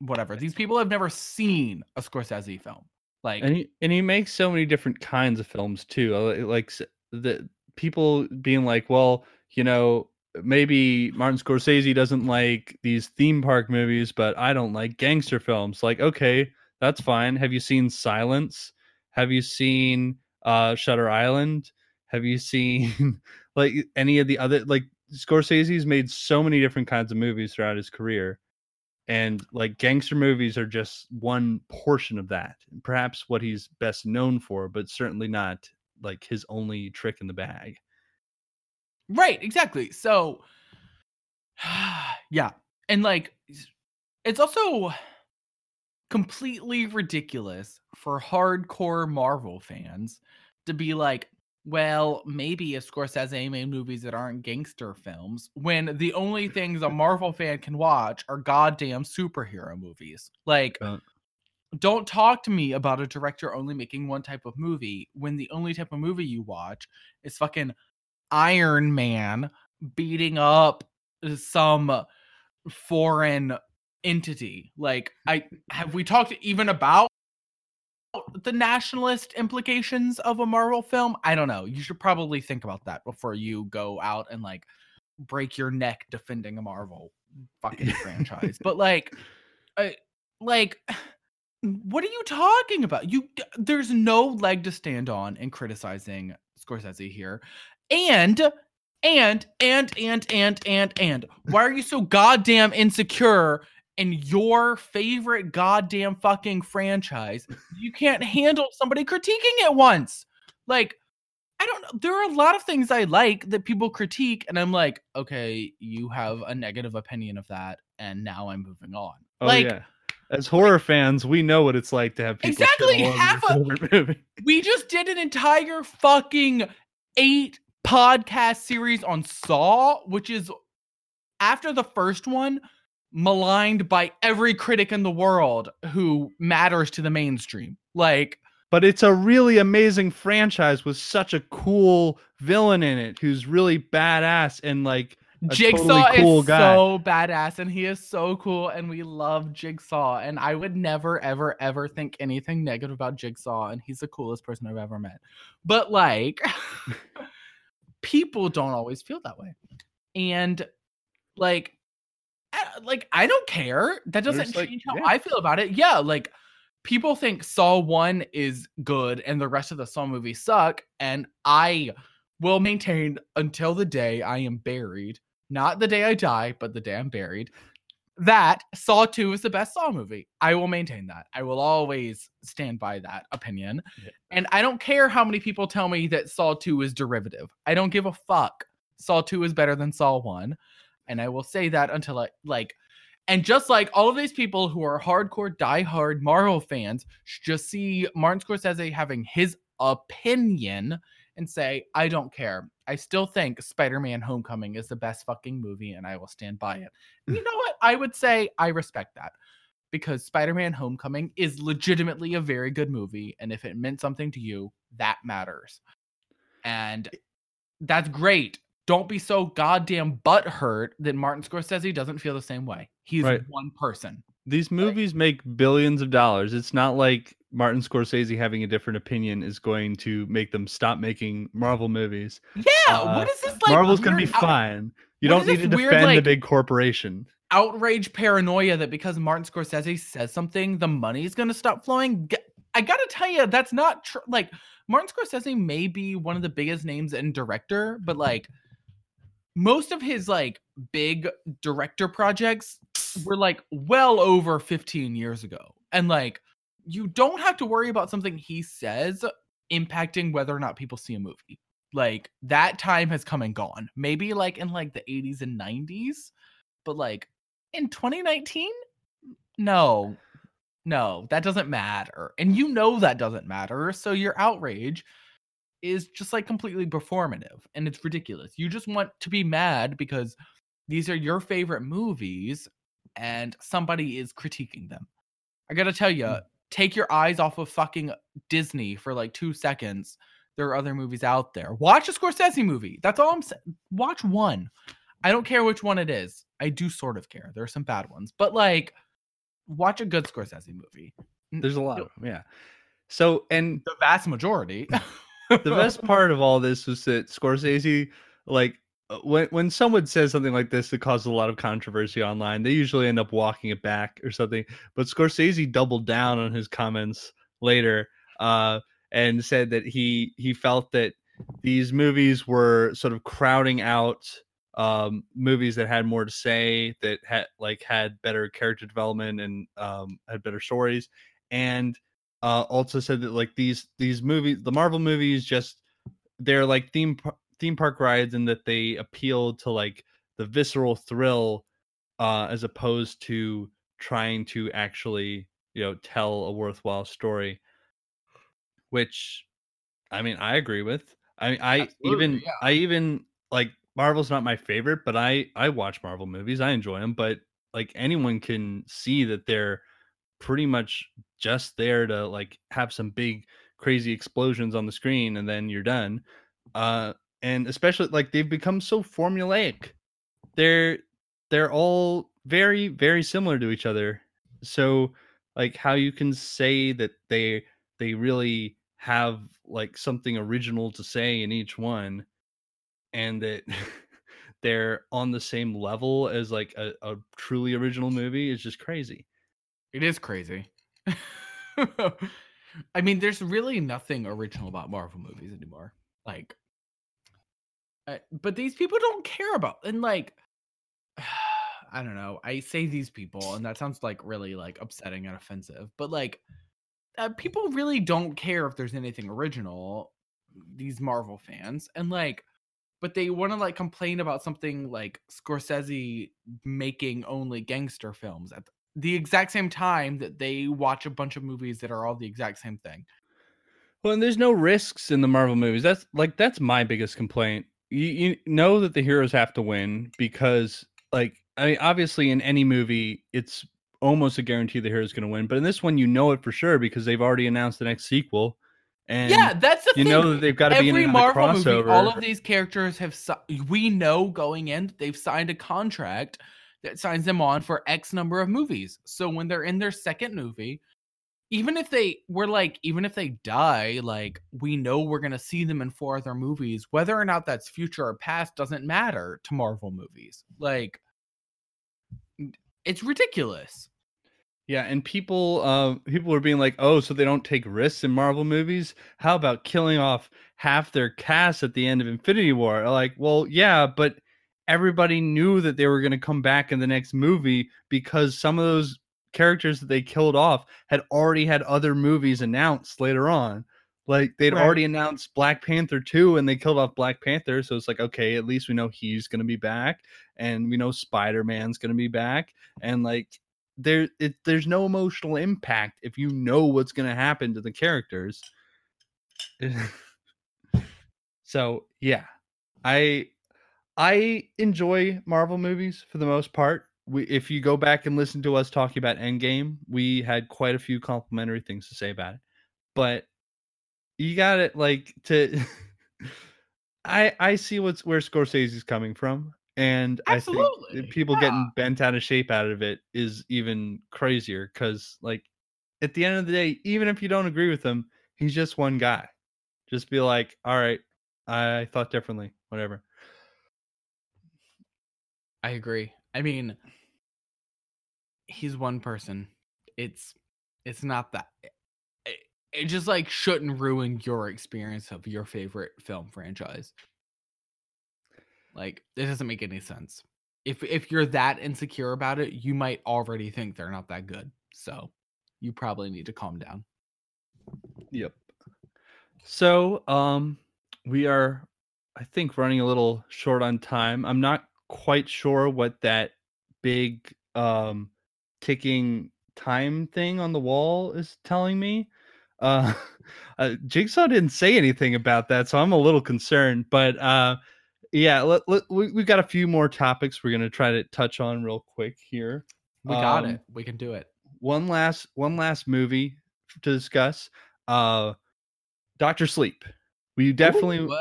whatever. These people have never seen a Scorsese film. Like and he and he makes so many different kinds of films too. uh, Like the people being like, well, you know, maybe Martin Scorsese doesn't like these theme park movies, but I don't like gangster films. Like, okay, that's fine. Have you seen Silence? Have you seen uh Shutter Island? Have you seen like any of the other like Scorsese's made so many different kinds of movies throughout his career and like gangster movies are just one portion of that perhaps what he's best known for but certainly not like his only trick in the bag Right, exactly. So yeah. And like it's also completely ridiculous for hardcore Marvel fans to be like, well, maybe if Scorsese made movies that aren't gangster films, when the only things a Marvel fan can watch are goddamn superhero movies. Like, Uh. don't talk to me about a director only making one type of movie when the only type of movie you watch is fucking Iron Man beating up some foreign entity. Like, I have we talked even about the nationalist implications of a Marvel film? I don't know. You should probably think about that before you go out and like break your neck defending a Marvel fucking franchise. But like, I, like, what are you talking about? You there's no leg to stand on in criticizing Scorsese here, and and and and and and and why are you so goddamn insecure in your favorite goddamn fucking franchise? You can't handle somebody critiquing it once. Like, I don't know. There are a lot of things I like that people critique, and I'm like, okay, you have a negative opinion of that, and now I'm moving on. oh like, yeah as horror fans we know what it's like to have people Exactly, half a- movie. we just did an entire fucking eight podcast series on Saw, which is after the first one, maligned by every critic in the world who matters to the mainstream. Like, but it's a really amazing franchise with such a cool villain in it who's really badass and like Jigsaw totally cool is guy. so badass and he is so cool and we love Jigsaw and I would never ever ever think anything negative about Jigsaw and he's the coolest person I've ever met. But like people don't always feel that way. And like like I don't care. That doesn't There's, like- change how yeah. I feel about it. Yeah, like people think Saw 1 is good and the rest of the Saw movies suck and I will maintain until the day I am buried, not the day I die, but the day I'm buried, that Saw 2 is the best Saw movie. I will maintain that. I will always stand by that opinion. Yeah. And I don't care how many people tell me that Saw 2 is derivative. I don't give a fuck. Saw 2 is better than Saw 1. And I will say that until I like and just like all of these people who are hardcore, diehard Marvel fans just see Martin Scorsese having his opinion and say, I don't care. I still think Spider Man Homecoming is the best fucking movie and I will stand by it. And you know what? I would say I respect that because Spider Man Homecoming is legitimately a very good movie. And if it meant something to you, that matters. And that's great. Don't be so goddamn butthurt that Martin Scorsese doesn't feel the same way. He's Right. one person. These movies make billions of dollars. It's not like Martin Scorsese having a different opinion is going to make them stop making Marvel movies. Yeah, Uh, what is this like? Marvel's going to be out- fine. You what don't need to this weird, defend a like- big corporation. outrage paranoia that because Martin Scorsese says something, the money's going to stop flowing. I got to tell you, that's not true. Like, Martin Scorsese may be one of the biggest names in director, but like, most of his like big director projects were like well over 15 years ago. And like, you don't have to worry about something he says impacting whether or not people see a movie. Like, that time has come and gone. Maybe like in like the 80s and 90s, but like in 2019 no no that doesn't matter and you know that doesn't matter so your outrage is just like completely performative and it's ridiculous you just want to be mad because these are your favorite movies and somebody is critiquing them i gotta tell you Mm. take your eyes off of fucking disney for like two seconds there are other movies out there watch a scorsese movie that's all i'm saying watch one I don't care which one it is. I do sort of care. There are some bad ones, but like, watch a good Scorsese movie. There's a lot of them, yeah. So, and The vast majority. the best part of all this was that Scorsese, like, uh, when when someone says something like this that causes a lot of controversy online, they usually end up walking it back or something. But Scorsese doubled down on his comments later uh, and said that he he felt that these movies were sort of crowding out um, movies that had more to say, that had like had better character development and um, had better stories, and uh, also said that like these these movies, the Marvel movies, just they're like theme theme park rides, and that they appeal to like the visceral thrill, uh, as opposed to trying to actually you know tell a worthwhile story. Which, I mean, I agree with. I mean, I Absolutely, even yeah. I even like Marvel's not my favorite, but I I watch Marvel movies. I enjoy them, but like anyone can see that they're pretty much just there to like have some big crazy explosions on the screen and then you're done. Uh and especially like they've become so formulaic. They're they're all very very similar to each other. So like how you can say that they they really have like something original to say in each one and that they're on the same level as like a, a truly original movie is just crazy. It is crazy. I mean, there's really nothing original about Marvel movies anymore. Like, uh, but these people don't care about and like. I don't know. I say these people, and that sounds like really like upsetting and offensive. But like, uh, people really don't care if there's anything original. These Marvel fans, and like, but they want to like complain about something like Scorsese making only gangster films at the exact same time that they watch a bunch of movies that are all the exact same thing. Well, and there's no risks in the Marvel movies. That's like that's my biggest complaint. You, you know that the heroes have to win because like I mean obviously in any movie it's almost a guarantee the hero's going to win. But in this one, you know it for sure because they've already announced the next sequel. And yeah, that's the you thing. know that they've got to be in another Marvel crossover. movie, all of these characters have. We know going in, they've signed a contract that signs them on for X number of movies. So when they're in their second movie, even if they were like, even if they die, like we know we're gonna see them in four other movies. Whether or not that's future or past doesn't matter to Marvel movies. Like, it's ridiculous. Yeah, and people uh people were being like, "Oh, so they don't take risks in Marvel movies? How about killing off half their cast at the end of Infinity War?" Like, well, yeah, but everybody knew that they were going to come back in the next movie because some of those characters that they killed off had already had other movies announced later on. Like they'd Right. already announced Black Panther 2 and they killed off Black Panther, so it's like, okay, at least we know he's going to be back and we know Spider-Man's going to be back and like there it, there's no emotional impact if you know what's going to happen to the characters so yeah i i enjoy marvel movies for the most part. We, if you go back and listen to us talking about endgame we had quite a few complimentary things to say about it. But you got it like to i i see what's where scorsese's coming from and i think people yeah. getting bent out of shape out of it is even crazier because like at the end of the day even if you don't agree with him he's just one guy. Just be like all right i thought differently whatever I agree. I mean, he's one person. It's it's not that it, it just like shouldn't ruin your experience of your favorite film franchise. Like it doesn't make any sense. If if you're that insecure about it, you might already think they're not that good. So, you probably need to calm down. Yep. So, um, we are, I think, running a little short on time. I'm not quite sure what that big, um, ticking time thing on the wall is telling me. Uh, uh, Jigsaw didn't say anything about that, so I'm a little concerned. But uh, yeah, let, let, we, we've got a few more topics we're gonna try to touch on real quick here We got Um, it. We can do it. one last one last movie to discuss uh dr sleep we definitely Ooh,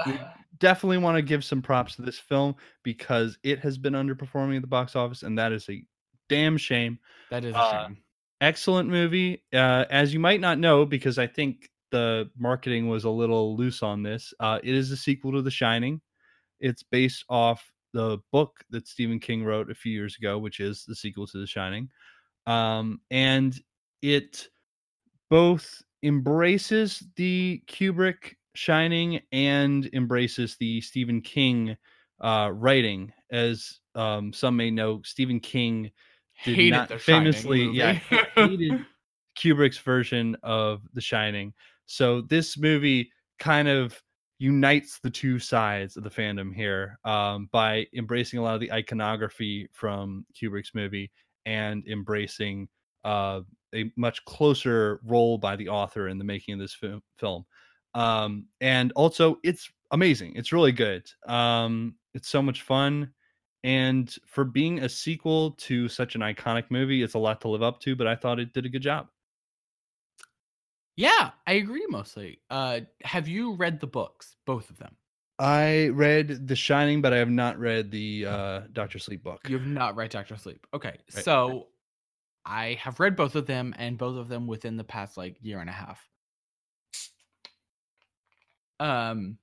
definitely want to give some props to this film because it has been underperforming at the box office and that is a damn shame that is a uh, shame. excellent movie uh as you might not know because i think the marketing was a little loose on this uh it is a sequel to the shining it's based off the book that stephen king wrote a few years ago which is the sequel to the shining um and it both embraces the kubrick shining and embraces the stephen king uh writing as um some may know stephen king did Hated not famously yeah hated Kubrick's version of The Shining. So this movie kind of unites the two sides of the fandom here um, by embracing a lot of the iconography from Kubrick's movie and embracing uh, a much closer role by the author in the making of this fi- film. Um, and also, it's amazing. It's really good. Um, it's so much fun. And for being a sequel to such an iconic movie, it's a lot to live up to, but I thought it did a good job. Yeah, I agree mostly. Uh have you read the books, both of them? I read The Shining, but I have not read the uh, Doctor Sleep book. You have not read Doctor Sleep. Okay. Right. So I have read both of them and both of them within the past like year and a half. Um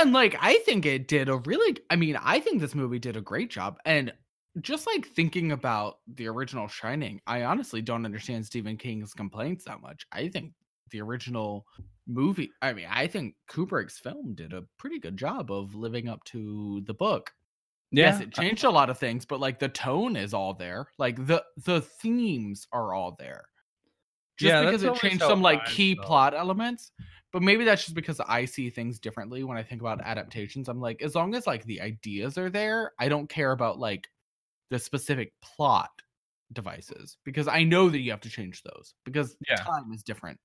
and like I think it did a really I mean, I think this movie did a great job and just like thinking about the original Shining, I honestly don't understand Stephen King's complaints that much. I think the original movie, I mean, I think Kubrick's film did a pretty good job of living up to the book. Yes, it changed a lot of things, but like the tone is all there. Like the the themes are all there. Just Yeah, because it changed some like key felt. plot elements. But maybe that's just because I see things differently when I think about adaptations. I'm like, as long as like the ideas are there, I don't care about like the specific plot devices because I know that you have to change those because Yeah. time is different.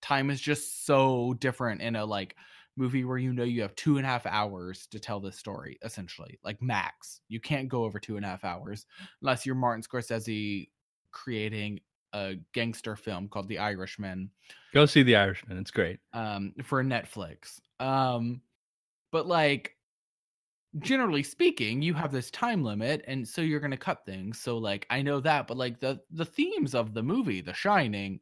Time is just so different in a like movie where you know you have two and a half hours to tell this story, essentially, like max. You can't go over two and a half hours unless you're Martin Scorsese creating a gangster film called The Irishman Go see The Irishman. It's great. um for Netflix. Um but like generally speaking, you have this time limit and so you're going to cut things. So like I know that, but like the the themes of the movie The Shining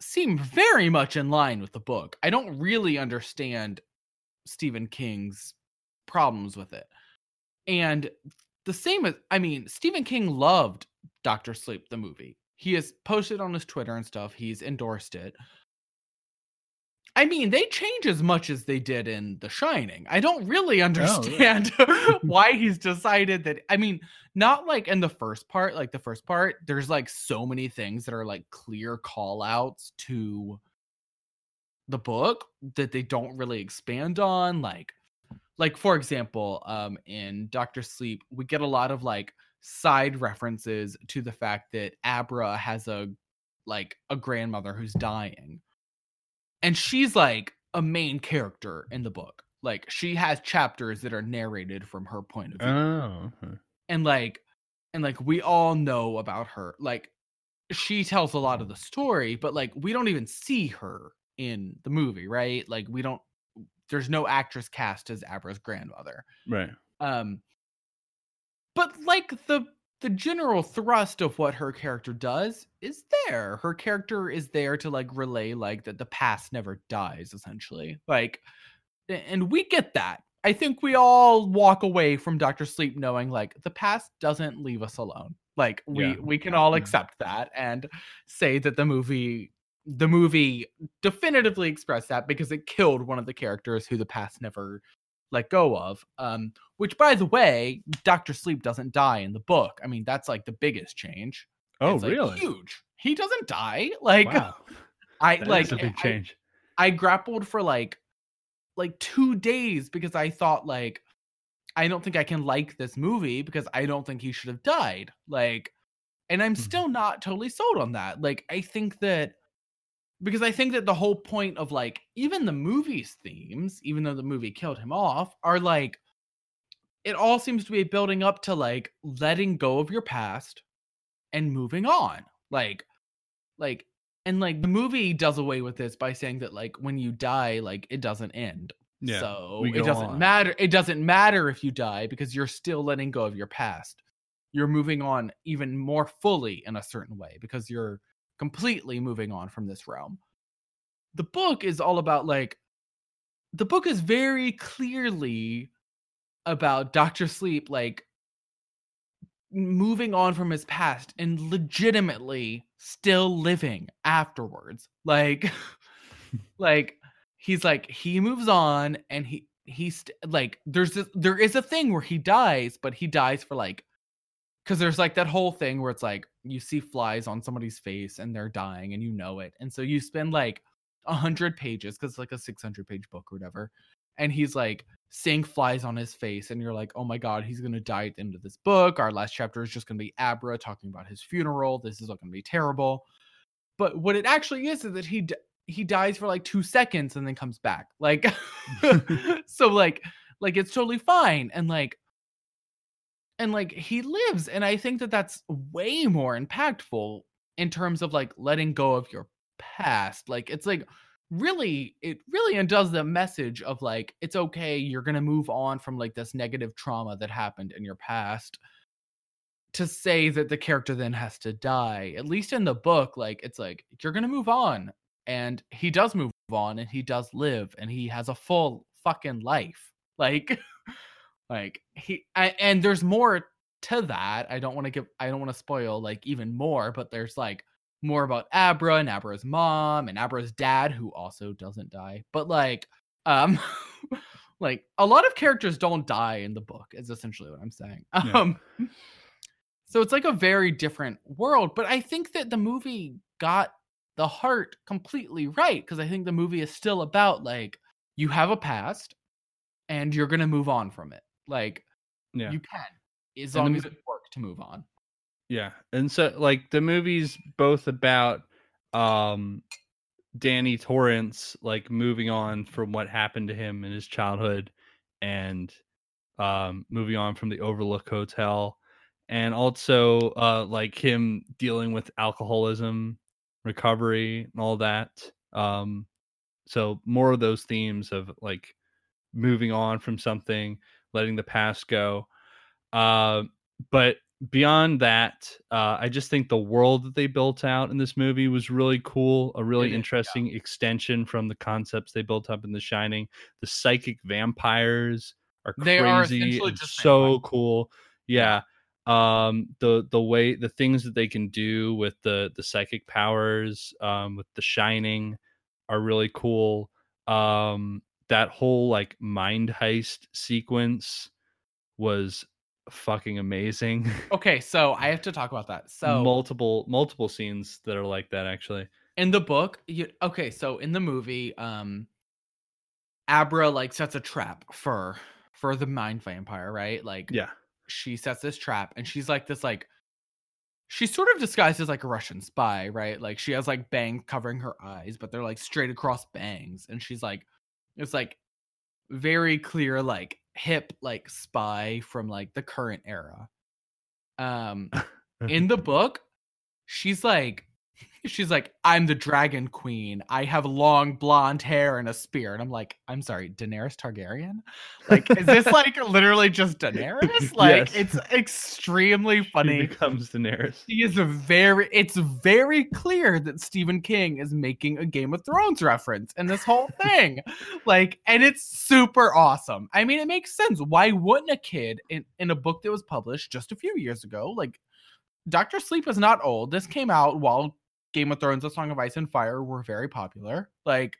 seem very much in line with the book. I don't really understand Stephen King's problems with it. And the same as I mean, Stephen King loved Doctor Sleep the movie. He has posted on his Twitter and stuff. He's endorsed it. I mean, they change as much as they did in The Shining. I don't really understand why he's decided that. I mean, not like in the first part, like the first part, there's like so many things that are like clear call outs to the book that they don't really expand on. Like, like for example, um, in Doctor Sleep, we get a lot of like side references to the fact that Abra has a like a grandmother who's dying and she's like a main character in the book. Like she has chapters that are narrated from her point of view. Oh. okay. and like and like we all know about her. Like she tells a lot of the story, but like we don't even see her in the movie, right? Like we don't there's no actress cast as Abra's grandmother. Right. Um but like the the general thrust of what her character does is there. Her character is there to like relay like that the past never dies essentially. Like and we get that. I think we all walk away from Doctor Sleep knowing like the past doesn't leave us alone. Like we Yeah. we can all Yeah. accept that and say that the movie the movie definitively expressed that because it killed one of the characters who the past never let go of. Um, which by the way, Doctor Sleep doesn't die in the book. I mean, that's like the biggest change. Oh, It's, like, really? huge. He doesn't die. Like Wow. I That like a big change. I grappled for like like two days because I thought like I don't think I can like this movie because I don't think he should have died. Like and I'm Mhm. still not totally sold on that. Like I think that because I think that the whole point of like even the movie's themes, even though the movie killed him off, are like it all seems to be building up to like letting go of your past and moving on. Like like and like the movie does away with this by saying that like when you die like it doesn't end Yeah, so it doesn't on. matter it doesn't matter if you die because you're still letting go of your past you're moving on even more fully in a certain way because you're completely moving on from this realm the book is all about like the book is very clearly about Dr. Sleep like moving on from his past and legitimately still living afterwards. Like like he's like he moves on and he he's st- like there's this, there is a thing where he dies but he dies for like cuz there's like that whole thing where it's like you see flies on somebody's face and they're dying and you know it. And so you spend like a hundred pages because it's like a 600 page book or whatever and he's like seeing flies on his face and you're like oh my god he's gonna die at the end of this book our last chapter is just gonna be abra talking about his funeral this is gonna be terrible but what it actually is is that he d- he dies for like two seconds and then comes back like so like like it's totally fine and like and like he lives and i think that that's way more impactful in terms of like letting go of your past like it's like really it really undoes the message of like it's okay you're gonna move on from like this negative trauma that happened in your past to say that the character then has to die. At least in the book like it's like you're gonna move on and he does move on and he does live and he has a full fucking life. Like like he I, and there's more to that i don't want to give i don't want to spoil like even more but there's like more about abra and abra's mom and abra's dad who also doesn't die but like um like a lot of characters don't die in the book is essentially what i'm saying Yeah. um so it's like a very different world but i think that the movie got the heart completely right because i think the movie is still about like you have a past and you're gonna move on from it like Yeah. you can as And long as you work to move on Yeah. And so like the movie's both about um Danny Torrance like moving on from what happened to him in his childhood and um moving on from the Overlook Hotel and also uh like him dealing with alcoholism recovery and all that um so more of those themes of like moving on from something letting the past go. Uh but beyond that uh i just think the world that they built out in this movie was really cool a really is, yeah. interesting extension from the concepts they built up in the shining. The psychic vampires are They are crazy essentially and so vampires. cool yeah um the the way the things that they can do with the the psychic powers um with the shining are really cool. Um that whole like mind heist sequence was fucking amazing Okay, so I have to talk about that. So multiple multiple scenes that are like that actually in the book, you okay, so in the movie, um Abra like sets a trap for for the mind vampire, right? Like yeah she sets this trap and she's like this like she's sort of disguised as like a Russian spy, right? Like she has like bangs covering her eyes, but they're like straight across bangs. And she's like it's like very clear, like hip, like spy from like the current era. Um in the book, she's like she's like, I'm the dragon queen. I have long blonde hair and a spear. And I'm like, I'm sorry, Daenerys Targaryen? Like, is this like literally just Daenerys? Like, Yes. it's extremely funny. She becomes Daenerys. She is a very it's very clear that Stephen King is making a Game of Thrones reference in this whole thing. like, and it's super awesome. I mean, it makes sense. Why wouldn't a kid in, in a book that was published just a few years ago, like Doctor Sleep is not old. This came out while Game of Thrones, A Song of Ice and Fire were very popular. Like,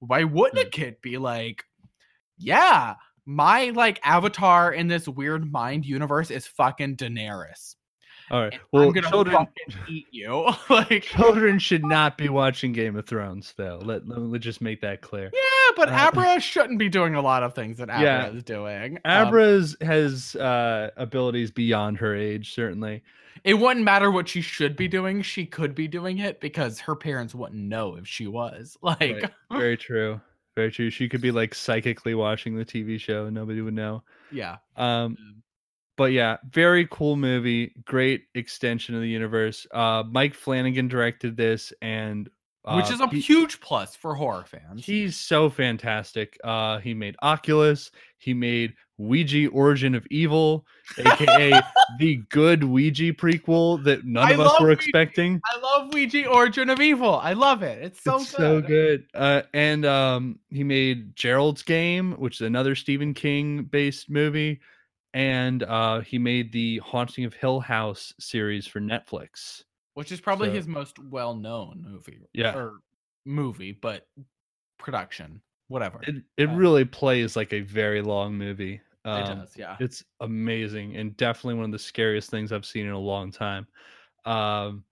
why wouldn't a kid be like, yeah, my like avatar in this weird mind universe is fucking Daenerys. All right. Well, children, fucking eat you. like, children should not be watching Game of Thrones, though. Let, let me just make that clear. yeah, but Uh, Abra shouldn't be doing a lot of things that Abra Yeah. is doing. Um, has uh, abilities beyond her age, certainly. It wouldn't matter what she should be doing. She could be doing it because her parents wouldn't know if she was. Like, Right. Very true. Very true. She could be like psychically watching the TV show and nobody would know. yeah. Um, but yeah, very cool movie. Great extension of the universe. Uh, Mike Flanagan directed this, and uh, Which is a he- huge plus for horror fans. He's so fantastic. Uh, he made Oculus. He made Ouija: Origin of Evil, aka the good Ouija prequel that none I of us were Ouija. expecting. I love Ouija Origin of Evil. I love it. It's so it's good. so good. Uh, and um, he made Gerald's Game, which is another Stephen King based movie, and uh, he made the Haunting of Hill House series for Netflix. Which is probably So- his most well known movie. Yeah. Or movie, but production. Whatever. It it really plays like a very long movie. it Um, does, yeah. It's amazing and definitely one of the scariest things I've seen in a long time. Um,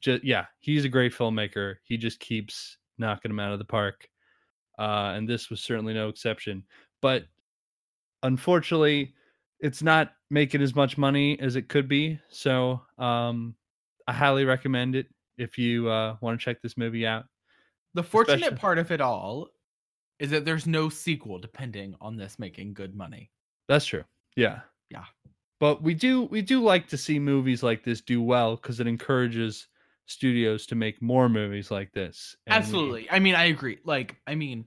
just, yeah, he's a great filmmaker. He just keeps knocking them out of the park, uh, and this was certainly no exception. But unfortunately, it's not making as much money as it could be. So um, I highly recommend it if you uh, want to check this movie out. The fortunate especially- part of it all is that there's no sequel depending on this making good money. That's true. Yeah. Yeah. But we do we do like to see movies like this do well because it encourages studios to make more movies like this. and we- Absolutely. I mean, I agree. Like, I mean,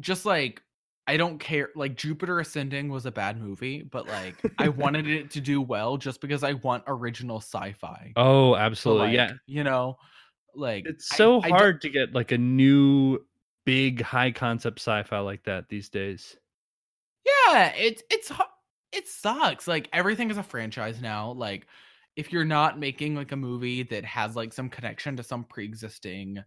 just like I don't care. Like Jupiter Ascending was a bad movie, but like I wanted it to do well just because I want original sci-fi. Oh, absolutely. like, yeah. You know, like It's so I hard to get like a new big high concept sci-fi like that these days. yeah, it's it's it sucks. Like everything is a franchise now. Like if you're not making like a movie that has like some connection to some pre-existing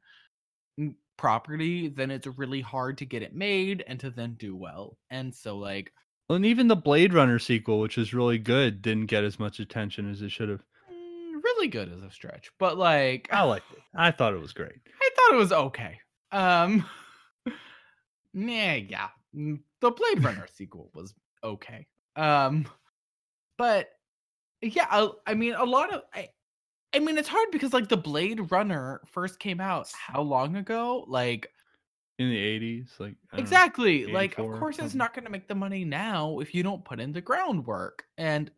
property, then it's really hard to get it made and to then do well. And so like Well, and even the Blade Runner sequel, which is really good, didn't get as much attention as it should have. mm, really good as a stretch, but like I liked it. I thought it was great. I thought it was okay. Um, nah, yeah, mm, the Blade Runner sequel was okay. Um, but yeah, I, I mean, a lot of I, I mean, it's hard because like the Blade Runner first came out how long ago? Like In the 80s, like don't know. exactly, like of course it's not going to make the money now if you don't put in the groundwork. And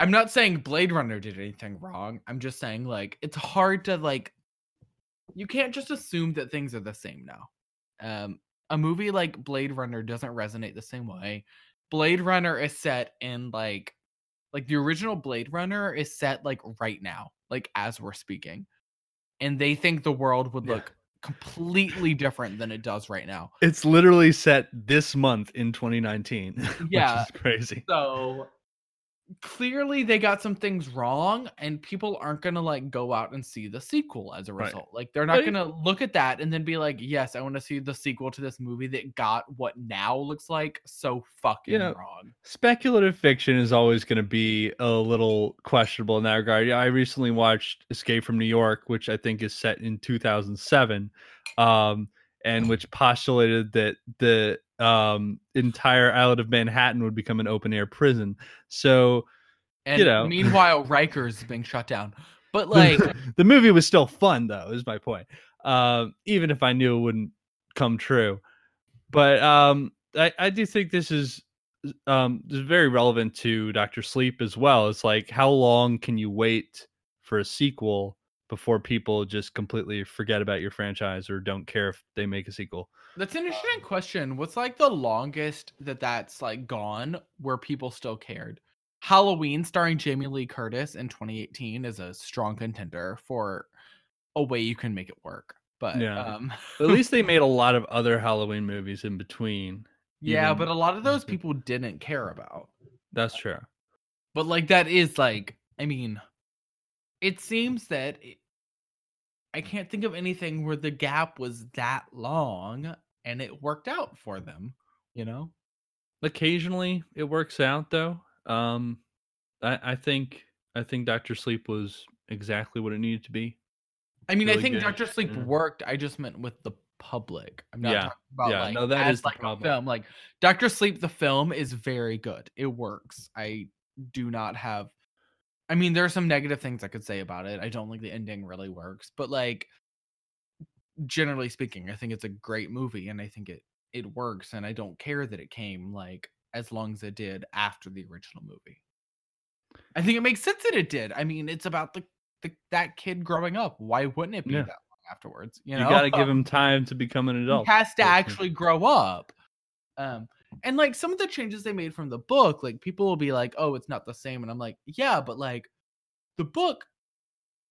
I'm not saying Blade Runner did anything wrong. I'm just saying like it's hard to like you can't just assume that things are the same now. Um a movie like Blade Runner doesn't resonate the same way. Blade Runner is set in like like the original Blade Runner is set like right now, like as we're speaking. And they think the world would look completely different than it does right now. It's literally set this month in 2019. Yeah. which is crazy. So clearly they got some things wrong and people aren't going to like go out and see the sequel as a Right. result. Like they're not going to look at that and then be like, "Yes, I want to see the sequel to this movie that got what now looks like so fucking know, wrong." Speculative fiction is always going to be a little questionable in that regard. Yeah, I recently watched Escape from New York, which I think is set in 2007, um, and which postulated that the um, entire island of Manhattan would become an open air prison. So And know. meanwhile Rikers is being shut down. But like the movie was still fun though is my point um even if i knew it wouldn't come true but um i i do think this is um this is very relevant to dr sleep as well it's like how long can you wait for a sequel before people just completely forget about your franchise or don't care if they make a sequel That's an interesting question. What's like the longest that that's like gone where people still cared? Halloween starring Jamie Lee Curtis in 2018 is a strong contender for a way you can make it work. But Yeah. um at least they made a lot of other halloween movies in between yeah, even- but a lot of those people didn't care about. that's true But like that is like I mean it seems that I can't think of anything where the gap was that long and it worked out for them, you know? occasionally it works out though um i i think i think dr sleep was exactly what it needed to be I mean, I think Doctor Sleep yeah. worked. I just meant with the public. I'm not Yeah, talking about yeah, like no, that as is the like a problem. film. Like Doctor Sleep, the film is very good. It works. I do not have. I mean, there are some negative things I could say about it. I don't think the ending really works, but like generally speaking, I think it's a great movie, and I think it it works. And I don't care that it came like as long as it did after the original movie. I think it makes sense that it did. I mean, it's about the, the that kid growing up. Why wouldn't it be Yeah. that long afterwards? You you, got to give him time to become an adult he has to actually grow up. Um, and like some of the changes they made from the book, like people will be like, "Oh, it's not the same," and I'm like, "Yeah, but like the book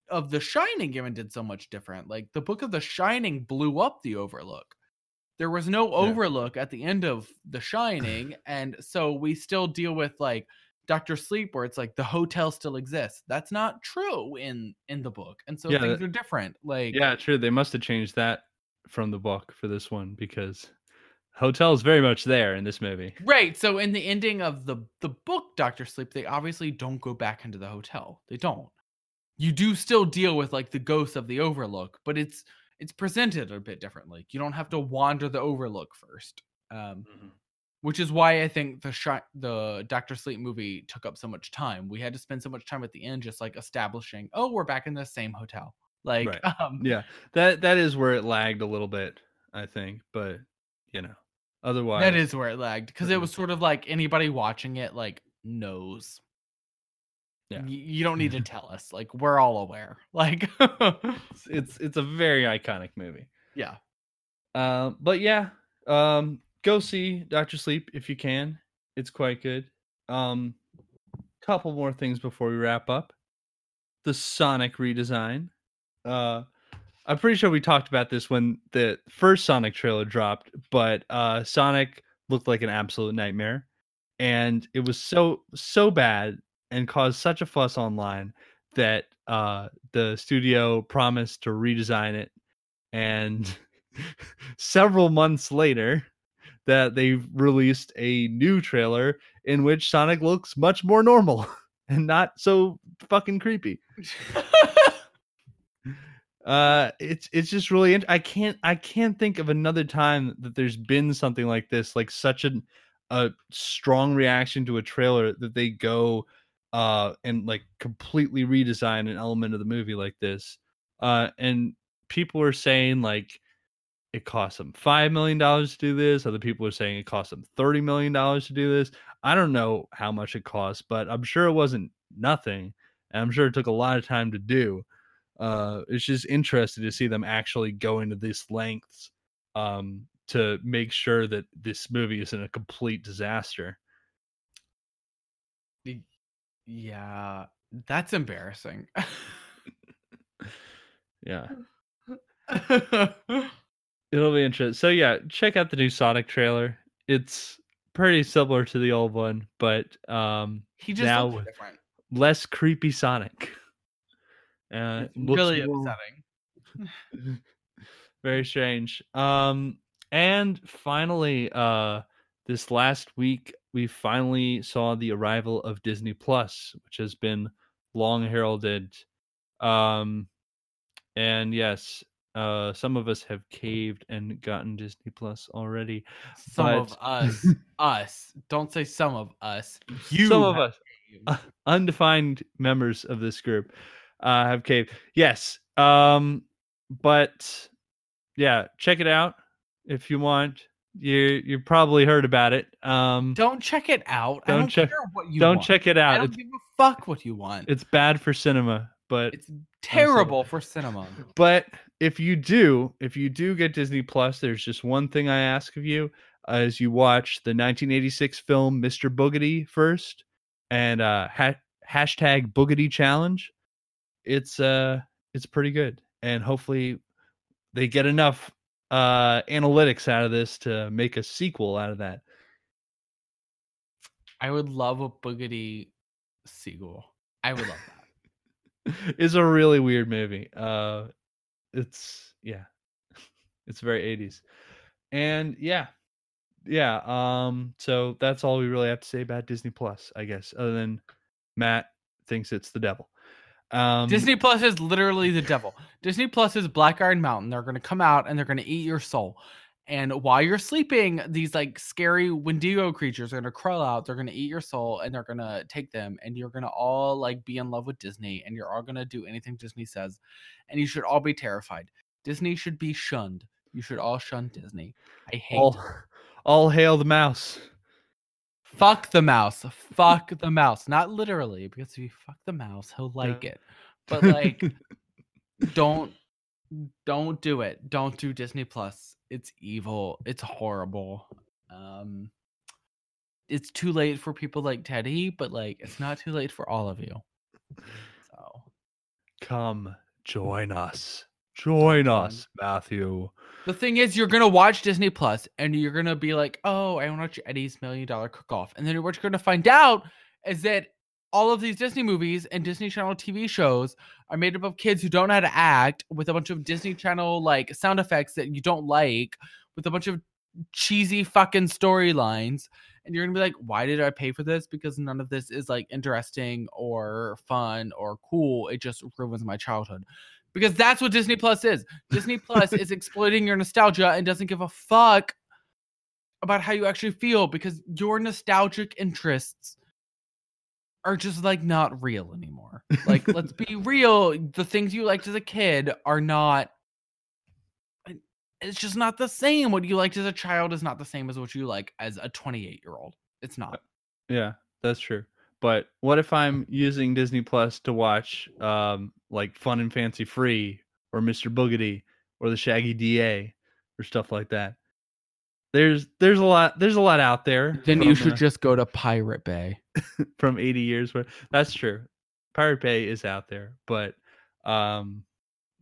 of The Shining even did so much different. Like the book of The Shining blew up the Overlook. There was no Overlook at the end of The Shining, and so we still deal with like Doctor Sleep, where it's like the hotel still exists. That's not true in in the book, and so Yeah, things that- are different. Like yeah true they must have changed that from the book for this one because hotel is very much there in this movie Right. So in the ending of the the book Doctor Sleep, they obviously don't go back into the hotel. They don't. You do still deal with like the ghosts of the Overlook, but it's it's presented a bit differently. You don't have to wander the Overlook first. Um, which is why I think the shi- the Doctor Sleep movie took up so much time. We had to spend so much time at the end just like establishing, oh, we're back in the same hotel. Like, Right. um, yeah that that is where it lagged a little bit i think but you know otherwise that is where it lagged because it was sort of like anybody watching it like knows Yeah. Y- you don't need to tell us like we're all aware like it's, it's it's a very iconic movie yeah Um, but yeah, um, go see Doctor Sleep if you can. It's quite good. Um, couple more things before we wrap up. The Sonic redesign. Uh, I'm pretty sure we talked about this when the first Sonic trailer dropped, but uh, Sonic looked like an absolute nightmare, and it was so so bad and caused such a fuss online that uh, the studio promised to redesign it, and several months later that they've released a new trailer in which Sonic looks much more normal and not so fucking creepy. Uh it's it's just really int- I can't I can't think of another time that there's been something like this like such an a strong reaction to a trailer that they go uh and like completely redesign an element of the movie like this. Uh and people are saying like it cost them five million dollars to do this. Other people are saying it cost them thirty million dollars to do this. I don't know how much it cost, but I'm sure it wasn't nothing. And I'm sure it took a lot of time to do. Uh, it's just interesting to see them actually going to this lengths um, to make sure that this movie isn't a complete disaster. Yeah, that's embarrassing. Yeah, it'll be interesting. So yeah, check out the new Sonic trailer. It's pretty similar to the old one, but um, he just Now looks different. less creepy Sonic. Uh, It's really upsetting. very strange. Um, and finally, uh, this last week we finally saw the arrival of Disney Plus, which has been long heralded. Um, and yes, uh, some of us have caved and gotten Disney Plus already. Some of us, us. Don't say some of us. You. some of us, caved. uh, undefined members of this group, uh, have caved. Yes, um, but yeah, check it out if you want. You you probably heard about it. Um, Don't check it out. Don't don't check- care what you don't want. check it I out. don't It's give a fuck what you want. it's bad for cinema, but It's terrible for cinema. but if you do, if you do get Disney Plus, there's just one thing I ask of you: as you watch the 1986 film Mr. Boogedy first, and uh, ha- hashtag Boogedy Challenge. It's uh, it's pretty good, and hopefully, they get enough uh analytics out of this to make a sequel out of that. I would love a Boogedy sequel. I would love that. it's a really weird movie. Uh it's yeah. It's very 80s. And yeah. Yeah, um so that's all we really have to say about Disney Plus, I guess, other than Matt thinks it's the devil. Um Disney Plus is literally the devil. Disney Plus is Black Iron Mountain. They're going to come out and they're going to eat your soul. And while you're sleeping, these like scary Wendigo creatures are going to crawl out. They're going to eat your soul and they're going to take them. And you're going to all like be in love with Disney and you're all going to do anything Disney says. And you should all be terrified. Disney should be shunned. You should all shun Disney. I hate all, all hail the mouse. Fuck the mouse. Fuck the mouse. Not literally, because if you fuck the mouse, he'll like it. But like don't don't do it. Don't do Disney Plus. It's evil. It's horrible. Um it's too late for people like Teddy, but like it's not too late for all of you. So Come join us. Join us, Matthew. the thing is you're gonna watch Disney Plus and you're gonna be like, oh, I want to watch Eddie's million dollar cook off. And then what you're gonna find out is that all of these Disney movies and Disney Channel TV shows are made up of kids who don't know how to act with a bunch of Disney Channel like sound effects that you don't like, with a bunch of cheesy fucking storylines. And you're gonna be like, why did I pay for this? Because none of this is like interesting or fun or cool. It just ruins my childhood. Because that's what Disney Plus is. Disney Plus is exploiting your nostalgia and doesn't give a fuck about how you actually feel because your nostalgic interests are just like not real anymore. Like, let's be real. The things you liked as a kid are not. It's just not the same. What you liked as a child is not the same as what you like as a 28 year old. It's not. Yeah, that's true. But what if I'm using Disney Plus to watch um like Fun and Fancy Free or Mr. Boogedy or the Shaggy DA or stuff like that? There's there's a lot there's a lot out there. Then you should just go to Pirate Bay. from 80 years where that's true. Pirate Bay is out there, but um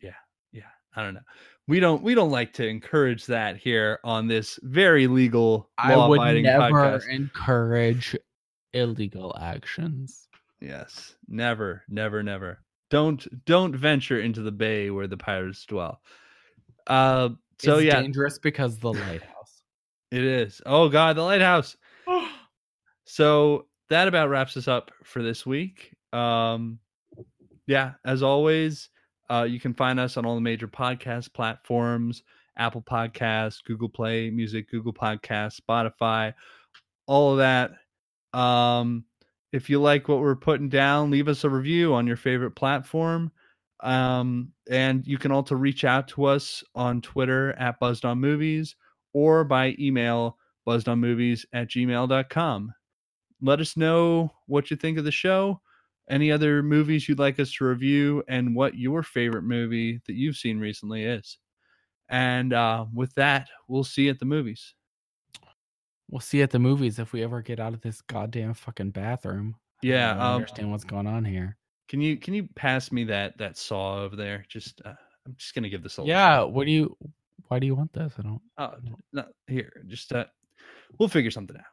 yeah, yeah, I don't know. We don't we don't like to encourage that here on this very legal I would never podcast. encourage illegal actions. Yes, never, never, never. Don't don't venture into the bay where the pirates dwell. Uh, so it's yeah, dangerous because the lighthouse. it is. Oh God, the lighthouse. So that about wraps us up for this week. Um, yeah, as always, uh, you can find us on all the major podcast platforms: Apple Podcasts, Google Play Music, Google Podcasts, Spotify, all of that. Um, if you like what we're putting down, leave us a review on your favorite platform. Um, and you can also reach out to us on Twitter at Buzzed on Movies or by email buzzedonmovies at gmail.com. Let us know what you think of the show. any other movies you'd like us to review, and what your favorite movie that you've seen recently is. And uh, with that, we'll see you at the movies. We'll see at the movies if we ever get out of this goddamn fucking bathroom. I don't Yeah, really um, understand what's going on here. Can you can you pass me that that saw over there? Just uh, I'm just gonna give this a Yeah, what do you? Why do you want this? I don't. Oh, no, here, just uh, we'll figure something out.